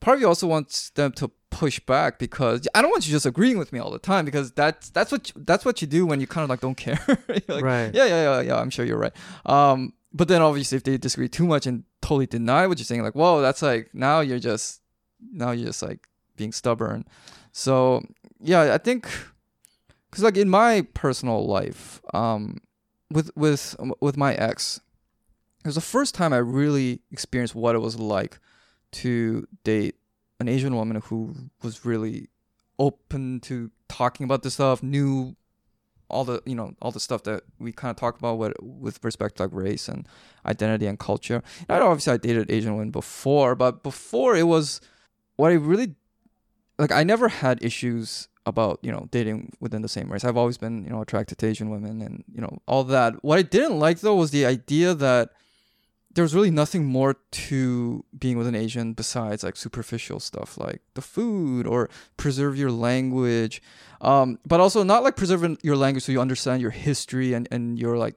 part of you also wants them to push back because I don't want you just agreeing with me all the time because that's that's what you, that's what you do when you kind of like don't care. Like, Right. Yeah, yeah, yeah, yeah. I'm sure you're right. Um, but then obviously if they disagree too much and totally deny what you're saying, like, whoa, that's like now you're just now you're just like being stubborn. So yeah, I think because like in my personal life, um, with with with my ex, it was the first time I really experienced what it was like to date an Asian woman who was really open to talking about this stuff, knew all the you know all the stuff that we kind of talk about with with respect to like race and identity and culture. And obviously I dated Asian women before, but before it was what I really like I never had issues about you know dating within the same race. I've always been you know attracted to Asian women and you know all that. What I didn't like though was the idea that there was really nothing more to being with an Asian besides like superficial stuff like the food or preserve your language. Um, but also not like preserving your language so you understand your history and, and your like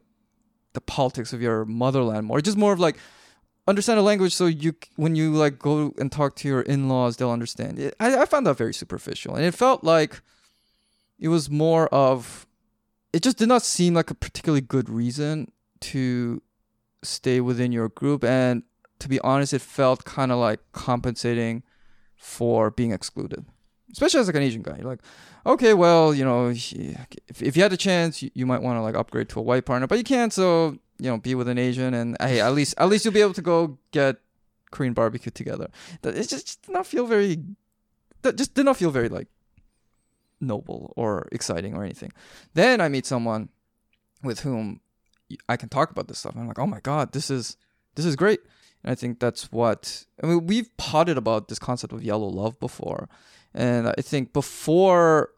the politics of your motherland more. Just more of like understand a language so you when you like go and talk to your in-laws they'll understand it. I, I found that very superficial and it felt like it was more of it just did not seem like a particularly good reason to stay within your group and to be honest it felt kind of like compensating for being excluded. Especially as like an asian guy you're like okay well you know if, if you had a chance you, you might want to like upgrade to a white partner but you can't so you know be with an asian and hey at least at least you'll be able to go get korean barbecue together. It just, just did not feel very that just did not feel very like noble or exciting or anything. Then i meet someone with whom I can talk about this stuff. And I'm like, oh my god, this is this is great. And I think that's what I mean. We've potted about this concept of yellow love before, and I think before,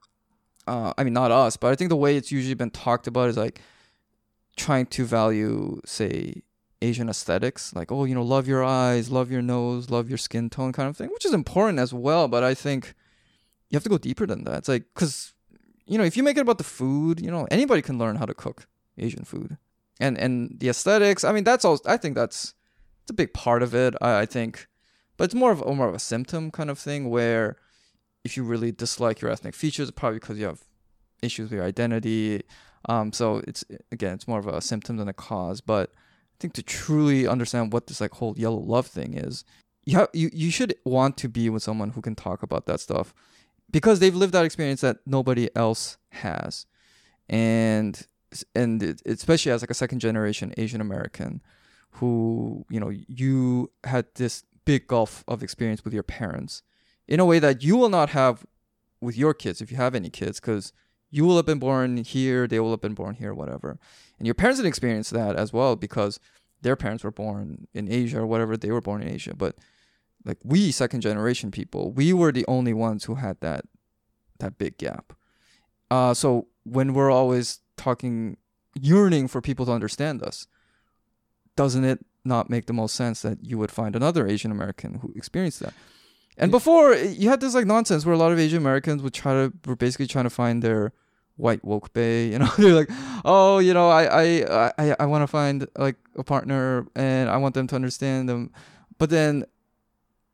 uh, I mean, not us, but I think the way it's usually been talked about is like trying to value, say, Asian aesthetics, like oh, you know, love your eyes, love your nose, love your skin tone, kind of thing, which is important as well. But I think you have to go deeper than that. It's like because you know, if you make it about the food, you know, anybody can learn how to cook Asian food and and the aesthetics. I mean, that's all. I think that's it's a big part of it. I, I think, but it's more of a, more of a symptom kind of thing where if you really dislike your ethnic features, probably because you have issues with your identity. Um, so it's again, it's more of a symptom than a cause. But I think to truly understand what this like whole yellow love thing is, you have, you you should want to be with someone who can talk about that stuff because they've lived that experience that nobody else has, and and especially as like a second generation Asian American who you know you had this big gulf of experience with your parents in a way that you will not have with your kids if you have any kids because you will have been born here they will have been born here whatever. And your parents didn't experience that as well because their parents were born in asia or whatever they were born in asia. But like we second generation people we were the only ones who had that that big gap. Uh so when we're always talking yearning for people to understand us. Doesn't it not make the most sense that you would find another asian american who experienced that? And before you had this like nonsense where a lot of asian americans would try to were basically trying to find their white woke bay you know? They're like oh you know i i i, I want to find like a partner and i want them to understand them. But then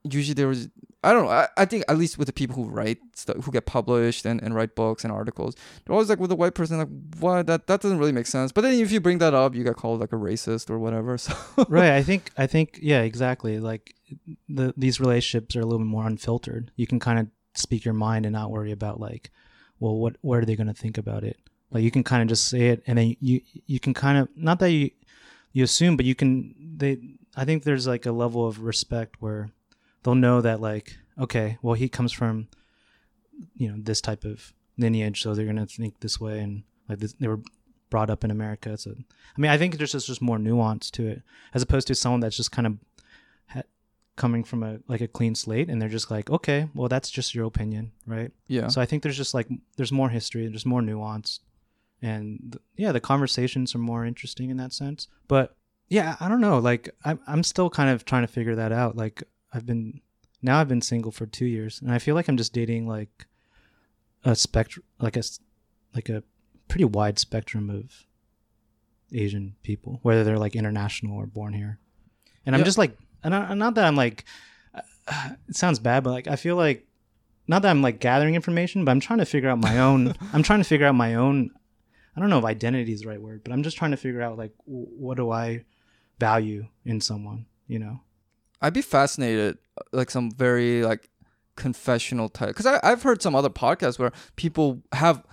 usually there was I don't know. I, I think at least with the people who write stuff, who get published and, and write books and articles, they're always like with a white person, like, what? That that doesn't really make sense. But then if you bring that up, you get called like a racist or whatever. So right. I think I think yeah, exactly. Like the these relationships are a little bit more unfiltered. You can kind of speak your mind and not worry about like, well, what what are they going to think about it? Like you can kind of just say it, and then you you can kind of not that you you assume, but you can they. I think there's like a level of respect where they'll know that like okay, well he comes from you know this type of lineage, so they're gonna think this way, and like this, they were brought up in America. So I mean, I think there's just, just more nuance to it as opposed to someone that's just kind of ha- coming from a like a clean slate, and they're just like, okay, well that's just your opinion, right? yeah, So I think there's just like there's more history, there's more nuance, and th- yeah, the conversations are more interesting in that sense. But yeah, I don't know. Like I'm I'm still kind of trying to figure that out. Like I've been now I've been single for two years, and I feel like I'm just dating like a spectrum, like a like a pretty wide spectrum of Asian people, whether they're like international or born here. And I'm just like, and I, not that I'm like, uh, it sounds bad, but like I feel like not that I'm like gathering information, but I'm trying to figure out my own. I'm trying to figure out my own. I don't know if identity is the right word, but I'm just trying to figure out like w- what do I value in someone, you know? I'd be fascinated, uh, like some very like confessional type, because I've heard some other podcasts where people have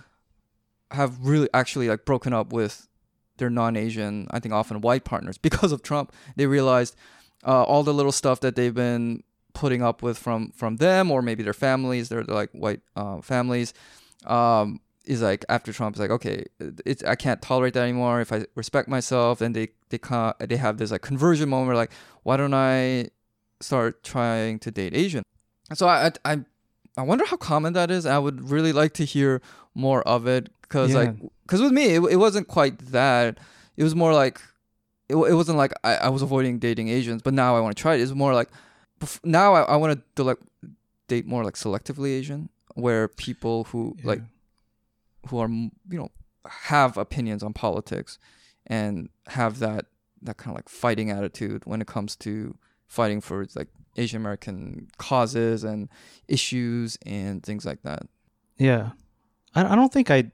have really actually like broken up with their non-Asian, I think often white partners because of Trump. They realized uh, all the little stuff that they've been putting up with from from them or maybe their families, their, their like white uh, families. Um, is like after Trump is like okay, it's I can't tolerate that anymore. If I respect myself, then they they ca- they have this like conversion moment where like why don't I start trying to date Asian? So I, I, I I wonder how common that is. I would really like to hear more of it because Yeah. like because with me it, it wasn't quite that. It was more like it, it wasn't like I, I was avoiding dating Asians, but now I want to try it. It's more like now I, I want to like date more like selectively Asian, where people who Yeah. like who are you know have opinions on politics and have that that kind of like fighting attitude when it comes to fighting for like Asian American causes and issues and things like that. Yeah, I I don't think I.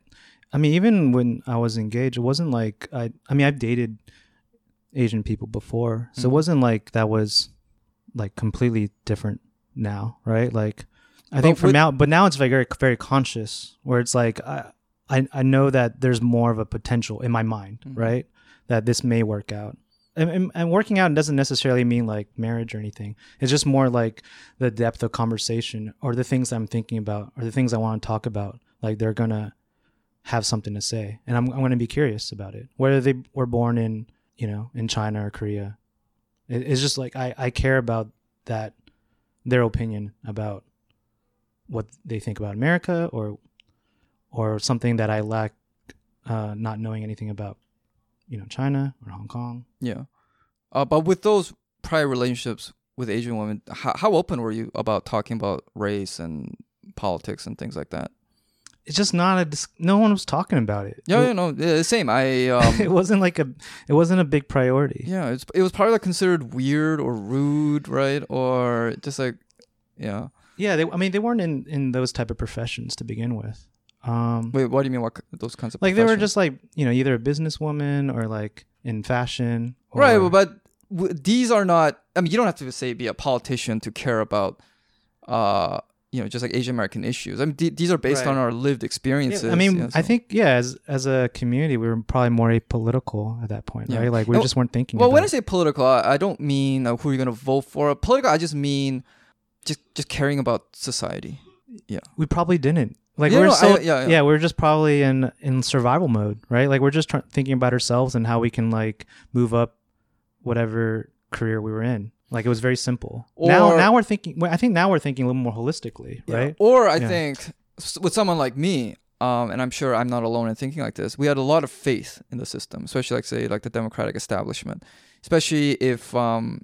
I mean, even when I was engaged, it wasn't like I. I mean, I've dated Asian people before, so Mhm. it wasn't like that was like completely different now, right? Like, I think But from with- now, but now it's very very conscious, where it's like I I I know that there's more of a potential in my mind, Mhm. right? That this may work out. And, and, and working out doesn't necessarily mean like marriage or anything. It's just more like the depth of conversation or the things I'm thinking about or the things I want to talk about. Like they're gonna have something to say, and I'm I'm gonna be curious about it. Whether they were born in you know in China or Korea, it, it's just like I I care about that their opinion about what they think about America or or something that I lack uh, not knowing anything about you know China or Hong Kong. Yeah. Uh, but with those prior relationships with Asian women, how, how open were you about talking about race and politics and things like that? It's just not a dis- no one was talking about it. Yeah, it, yeah, no, yeah, same. I it um, wasn't like a it wasn't a big priority. yeah, it's it was probably like considered weird or rude, right? Or just like, yeah. Yeah, they, I mean they weren't in in those type of professions to begin with. Um, Wait, what do you mean? What those kinds of like they were just like you know either a businesswoman or like in fashion. Or, right, but w- these are not. I mean, you don't have to say be a politician to care about, uh, you know, just like Asian American issues. I mean, th- these are based Right. on our lived experiences. Yeah, I mean, yeah, I so- think yeah, as as a community, we were probably more apolitical at that point, Yeah. right? Like we And- just weren't thinking. Well, when I say political, I, I don't mean uh, who you're gonna vote for. Political, I just mean just just caring about society. Yeah, we probably didn't. Like Yeah, we're no, so I- yeah, yeah. we're just probably in in survival mode, right? Like we're just try- thinking about ourselves and how we can like move up whatever career we were in. Like it was very simple. now Or- now we're thinking. well, I think now we're thinking a little more holistically, Yeah. right? Or I Yeah. think with someone like me, um, and I'm sure I'm not alone in thinking like this. We had a lot of faith in the system, especially like say like the Democratic establishment, especially if um,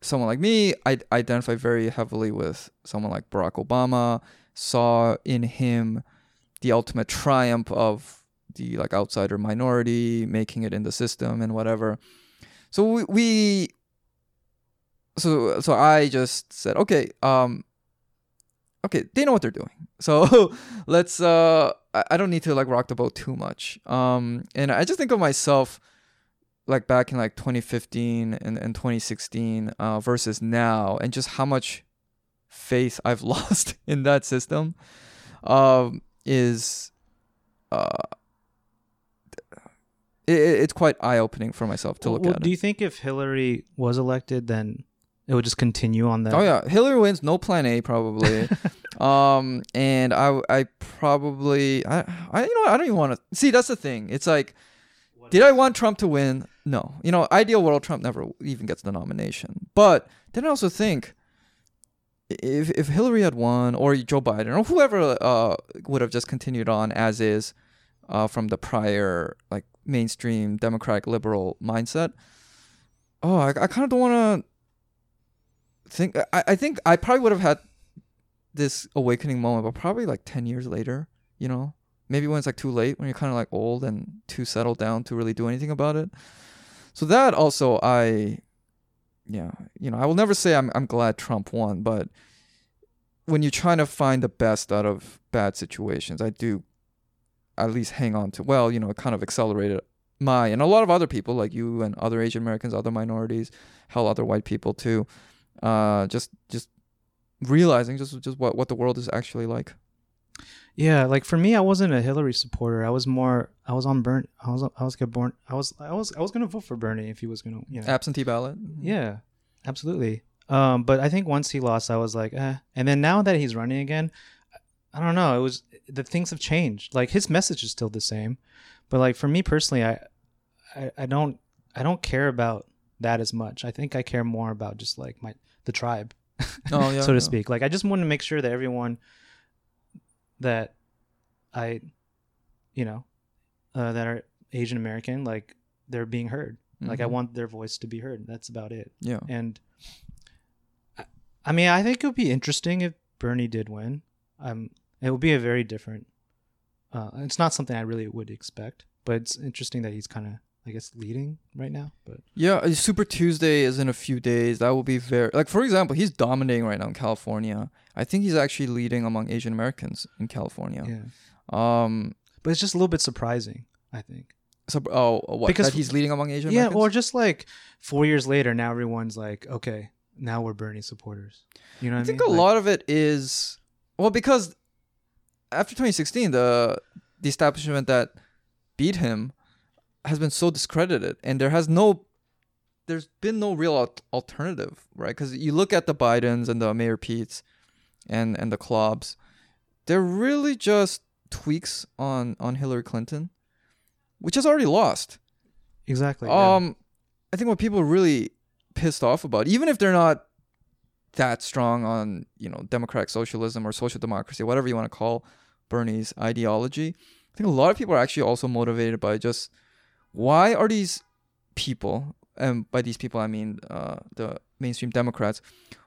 someone like me, I identify very heavily with someone like Barack Obama. Saw in him the ultimate triumph of the like outsider minority making it in the system and whatever. So we, we so so I just said, okay, um okay, they know what they're doing. So let's uh I, I don't need to like rock the boat too much. Um and I just think of myself like back in like 2015 and, and 2016 uh versus now and just how much faith I've lost in that system um is uh it, it- it's quite eye opening for myself to look Well, at do it. you think if Hillary was elected, then it would just continue on that? Oh yeah, Hillary wins. No plan A probably. um, and I I probably I I you know I don't even want to see. That's the thing. It's like, did I want Trump to win? No. You know, ideal world, Trump never even gets the nomination. But then I also think. If if Hillary had won, or Joe Biden, or whoever uh, would have just continued on as is, uh, from the prior like mainstream Democratic liberal mindset, oh, I, I kind of don't want to think I, I think I probably would have had this awakening moment, but probably like ten years later, you know, maybe when it's like too late, when you're kind of like old and too settled down to really do anything about it. So that also I, yeah, you know, I will never say I'm I'm glad Trump won, but when you're trying to find the best out of bad situations, I do at least hang on to well, you know, it kind of accelerated my and a lot of other people like you and other Asian Americans, other minorities, hell, other white people too uh just just realizing just just what what the world is actually like Yeah, like for me, I wasn't a Hillary supporter. I was more. I was on Bernie. I was. I was gonna born. I was. I was. I was gonna vote for Bernie if he was gonna. You know. absentee ballot Yeah, absolutely. Um, but I think once he lost, I was like, eh. And then now that he's running again, I don't know. It was the things have changed. Like his message is still the same, but like for me personally, I, I, I don't, I don't care about that as much. I think I care more about just like my the tribe, Oh yeah. so to yeah. speak. Like I just want to make sure that everyone that I, you know, uh, that are Asian American, like they're being heard. Like I Mhm. want their voice to be heard. That's about it. Yeah. And I, I mean, I think it would be interesting if Bernie did win. Um, it would be a very different. Uh, it's not something I really would expect, but it's interesting that he's kind of, I guess, leading right now. But Yeah, Super Tuesday is in a few days. That will be very like for example, he's dominating right now in California. I think he's actually leading among Asian Americans in California. yeah, Um but it's just a little bit surprising. I think. so oh what Because- that he's leading among Asian Americans? yeah, Americans? or just like four years later, now everyone's like, okay, now we're Bernie supporters. You know what I I, think mean? a Like- lot of it is well because after 2016 the the establishment that beat him has been so discredited and there has no there's been no real alternative right because you look at the bidens and the mayor pete's and and the clubs they're really just tweaks on on hillary clinton which has already lost exactly. yeah. um, I think what people are really pissed off about, even if they're not that strong on you know democratic socialism or social democracy, whatever you want to call Bernie's ideology, I think a lot of people are actually also motivated by just why are these people, and by these people I mean uh, the mainstream Democrats,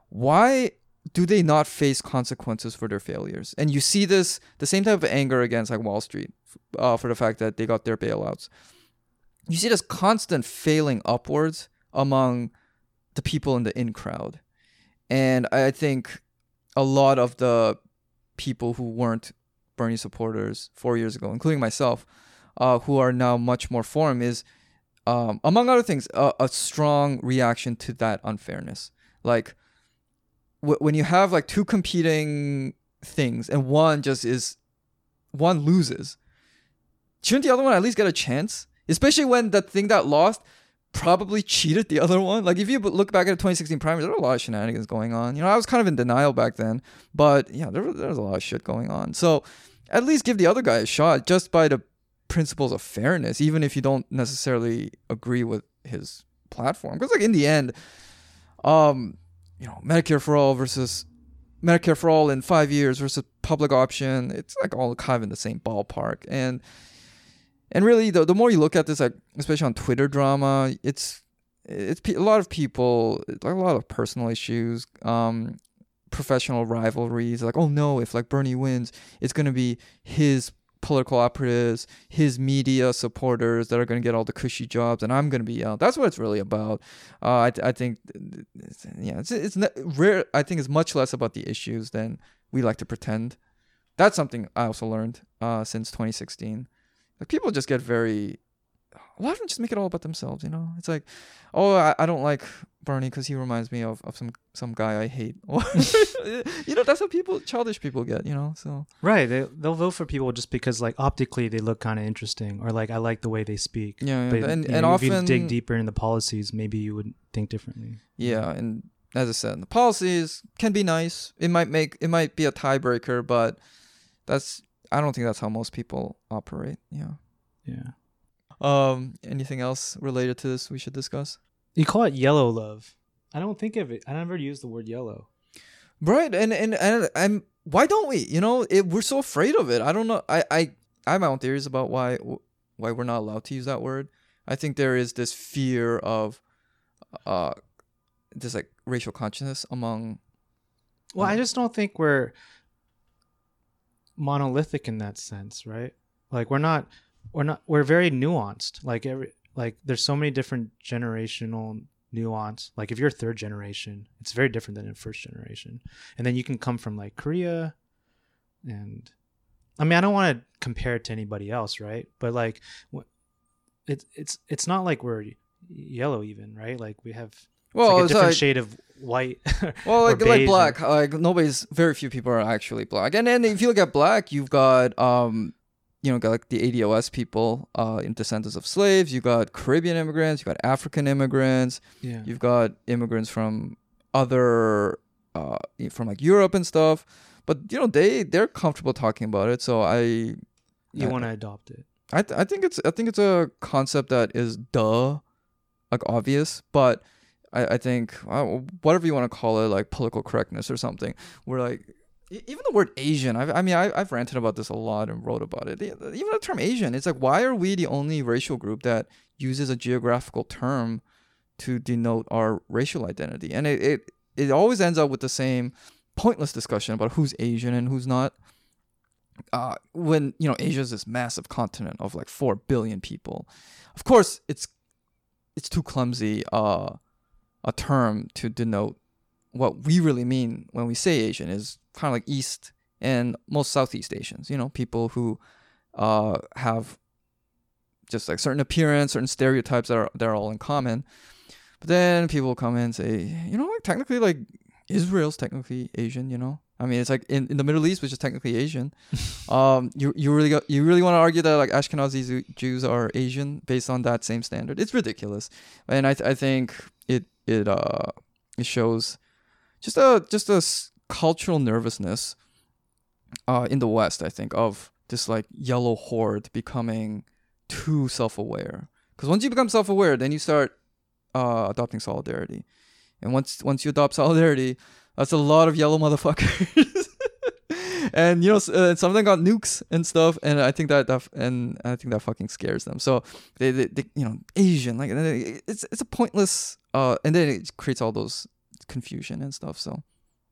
why do they not face consequences for their failures? And you see this the same type of anger against like Wall Street uh, for the fact that they got their bailouts you see this constant failing upwards among the people in the in crowd. And I think a lot of the people who weren't Bernie supporters four years ago, including myself, uh, who are now much more for him, is um, among other things, a, a strong reaction to that unfairness. Like w- when you have like two competing things and one just is one loses, shouldn't the other one at least get a chance? Especially when the thing that lost probably cheated the other one. Like if you look back at the 2016 primaries, there were a lot of shenanigans going on. You know, I was kind of in denial back then, but yeah, there, there was a lot of shit going on. So at least give the other guy a shot just by the principles of fairness, even if you don't necessarily agree with his platform. Because like in the end, um, you know, Medicare for all versus Medicare for all in five years versus public option, it's like all kind of in the same ballpark. And and really, the, the more you look at this, like especially on Twitter drama, it's it's a lot of people, like a lot of personal issues, um, professional rivalries. Like, oh no, if like Bernie wins, it's gonna be his political operatives, his media supporters that are gonna get all the cushy jobs, and I'm gonna be out. That's what it's really about. Uh, I I think, yeah, it's it's rare. I think it's much less about the issues than we like to pretend. That's something I also learned uh, since 2016. Like people just get very. A lot of them just make it all about themselves, you know. It's like, oh, I, I don't like Bernie because he reminds me of, of some some guy I hate. You know, that's how people childish people get, you know. So Right. They they'll vote for people just because like optically they look kind of interesting or like I like the way they speak. yeah, yeah. But and you and know, if you often dig deeper in the policies, maybe you would think differently. Yeah, and as I said, the policies can be nice. It might make it might be a tiebreaker, but that's I don't think that's how most people operate. Yeah. Yeah. Um. Anything else related to this we should discuss? You call it yellow love. I don't think of it. I never use the word yellow. Right, and and and I'm why don't we? You know, it, we're so afraid of it. I don't know. I I I have my own theories about why why we're not allowed to use that word. I think there is this fear of, uh, this like racial consciousness among. Well, I just don't think we're monolithic in that sense, right? Like we're not we're not we're very nuanced. Like every like there's so many different generational nuance. Like if you're third generation, it's very different than in first generation. And then you can come from like Korea and I mean, I don't want to compare it to anybody else, right? But like it's it's it's not like we're yellow even, right? Like we have Well, like a different like- shade of white. Well, like like or- black, like nobody's very few people are actually black. And then if you look at black, you've got um you know, got like the ADOS people, uh in descendants of slaves, you got Caribbean immigrants, you got African immigrants, yeah. you've got immigrants from other uh from like Europe and stuff. But you know, they they're comfortable talking about it. So I You want to adopt it. I th- I think it's I think it's a concept that is duh, like obvious, but I, I think uh, whatever you want to call it, like political correctness or something. We're like, even the word Asian. I've, I mean, I, I've ranted about this a lot and wrote about it. Even the term Asian, it's like, why are we the only racial group that uses a geographical term to denote our racial identity? And it, it, it always ends up with the same pointless discussion about who's Asian and who's not. Uh, when you know Asia is this massive continent of like four billion people, of course it's it's too clumsy uh, a term to denote what we really mean when we say Asian is kind of like East and most Southeast Asians. You know, people who uh, have just like certain appearance, certain stereotypes that are that are all in common. But then people come in and say, you know, like technically, like Israel's technically Asian. You know, I mean, it's like in, in the Middle East, which is technically Asian. um, you you really got, you really want to argue that like Ashkenazi Jews are Asian based on that same standard? It's ridiculous, and I th- I think it it uh it shows just a just a cultural nervousness uh in the West. I think of this like yellow horde becoming too self aware. Because once you become self aware, then you start uh, adopting solidarity, and once once you adopt solidarity, that's a lot of yellow motherfuckers. and you know, uh, some of them got nukes and stuff, and I think that that and I think that fucking scares them. So they, they, they you know, Asian like it's it's a pointless, uh, and then it creates all those confusion and stuff. So.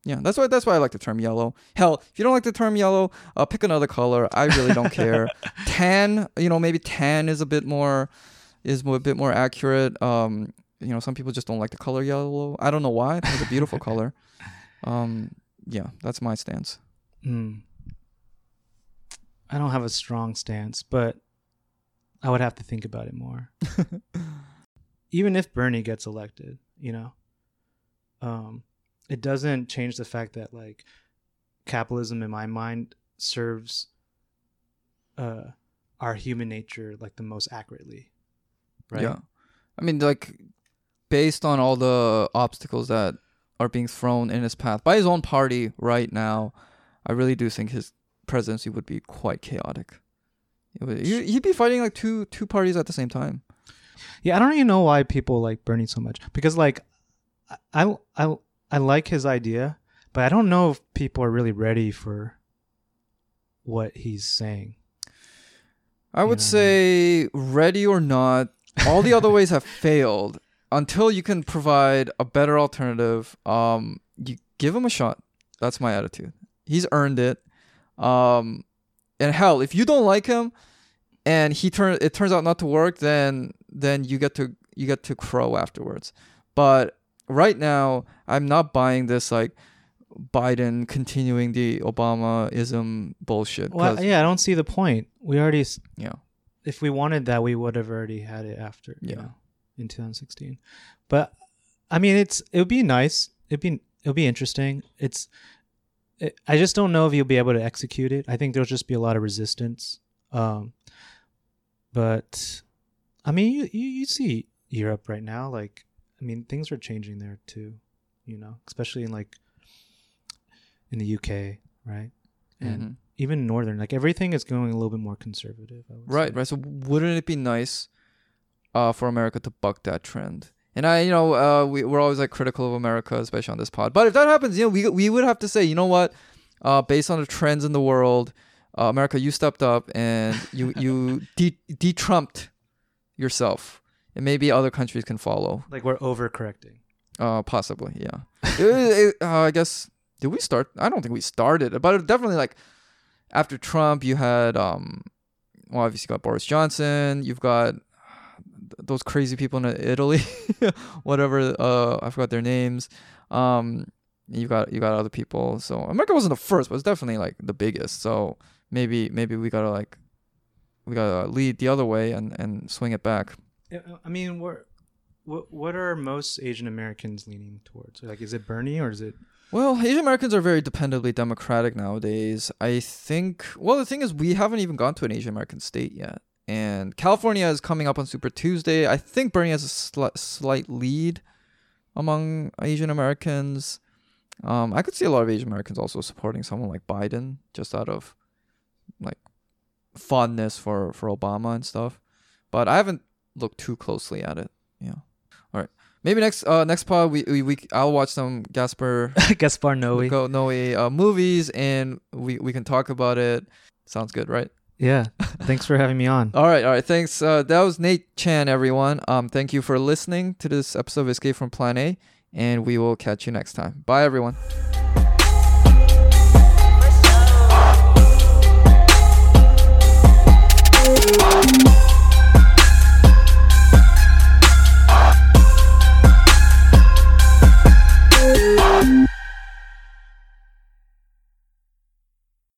Yeah, that's why that's why I like the term yellow. Hell, if you don't like the term yellow, uh, pick another color. I really don't care. tan, you know, maybe tan is a bit more is a bit more accurate. Um, you know, some people just don't like the color yellow. I don't know why. It's a beautiful color. Um, yeah, that's my stance. Mm. I don't have a strong stance, but I would have to think about it more. Even if Bernie gets elected, you know, um, it doesn't change the fact that like capitalism, in my mind, serves uh, our human nature like the most accurately. Right. Yeah. I mean, like, based on all the obstacles that are being thrown in his path by his own party right now, I really do think his presidency would be quite chaotic. It would, he- he'd be fighting like two two parties at the same time. Yeah, I don't even know why people like Bernie so much because like I I I like his idea, but I don't know if people are really ready for what he's saying. I would know. say, ready or not, all the other ways have failed until you can provide a better alternative. Um, you give him a shot. That's my attitude. He's earned it. Um, and hell, if you don't like him, and he turn it turns out not to work, then then you get to you get to crow afterwards. But right now, I'm not buying this like Biden continuing the Obamaism bullshit. Well, yeah, I don't see the point. We already, yeah. if we wanted that, we would have already had it after, you Yeah. know, in 2016. But I mean, it's it would be nice. It'd be it'll be interesting. It's it, I just don't know if you'll be able to execute it. I think there'll just be a lot of resistance. Um, but I mean, you, you you see Europe right now. Like, I mean, things are changing there too. You know, especially in like in the UK, right? And Mhm. even northern, like everything is going a little bit more conservative. I would Right, say. right. So wouldn't it be nice uh, for America to buck that trend? And I, you know, uh, we, we're always like critical of America, especially on this pod. But if that happens, you know, we we would have to say, you know what, uh, based on the trends in the world, uh, America, you stepped up and you you de de trumped yourself, and maybe other countries can follow. Like we're overcorrecting. Uh, possibly, yeah. It- it- uh, I guess did we start? I don't think we started, but definitely like after Trump, you had um, well, obviously you got Boris Johnson. You've got those crazy people in Italy, whatever. Uh, I forgot their names. Um, you got you got other people. So America wasn't the first, but it's definitely like the biggest. So maybe maybe we gotta like we gotta lead the other way and and swing it back. Yeah, I mean, what what are most Asian Americans leaning towards? Like, is it Bernie or is it? Well, Asian Americans are very dependably democratic nowadays. I think. Well, the thing is, we haven't even gone to an Asian American state yet, and California is coming up on Super Tuesday. I think Bernie has a sli- slight lead among Asian Americans. Um, I could see a lot of Asian Americans also supporting someone like Biden, just out of like fondness for for Obama and stuff. But I haven't looked too closely at it. Yeah. All right. maybe next uh next pod we we, we I'll watch some Gaspar Gaspar Noe. Go Noe uh, movies and we we can talk about it. Sounds good, right? Yeah. Thanks for having me on. All right, all right. Thanks. Uh, that was Nate Chan, everyone. Um, thank you for listening to this episode of Escape from Plan A, and we will catch you next time. Bye, everyone.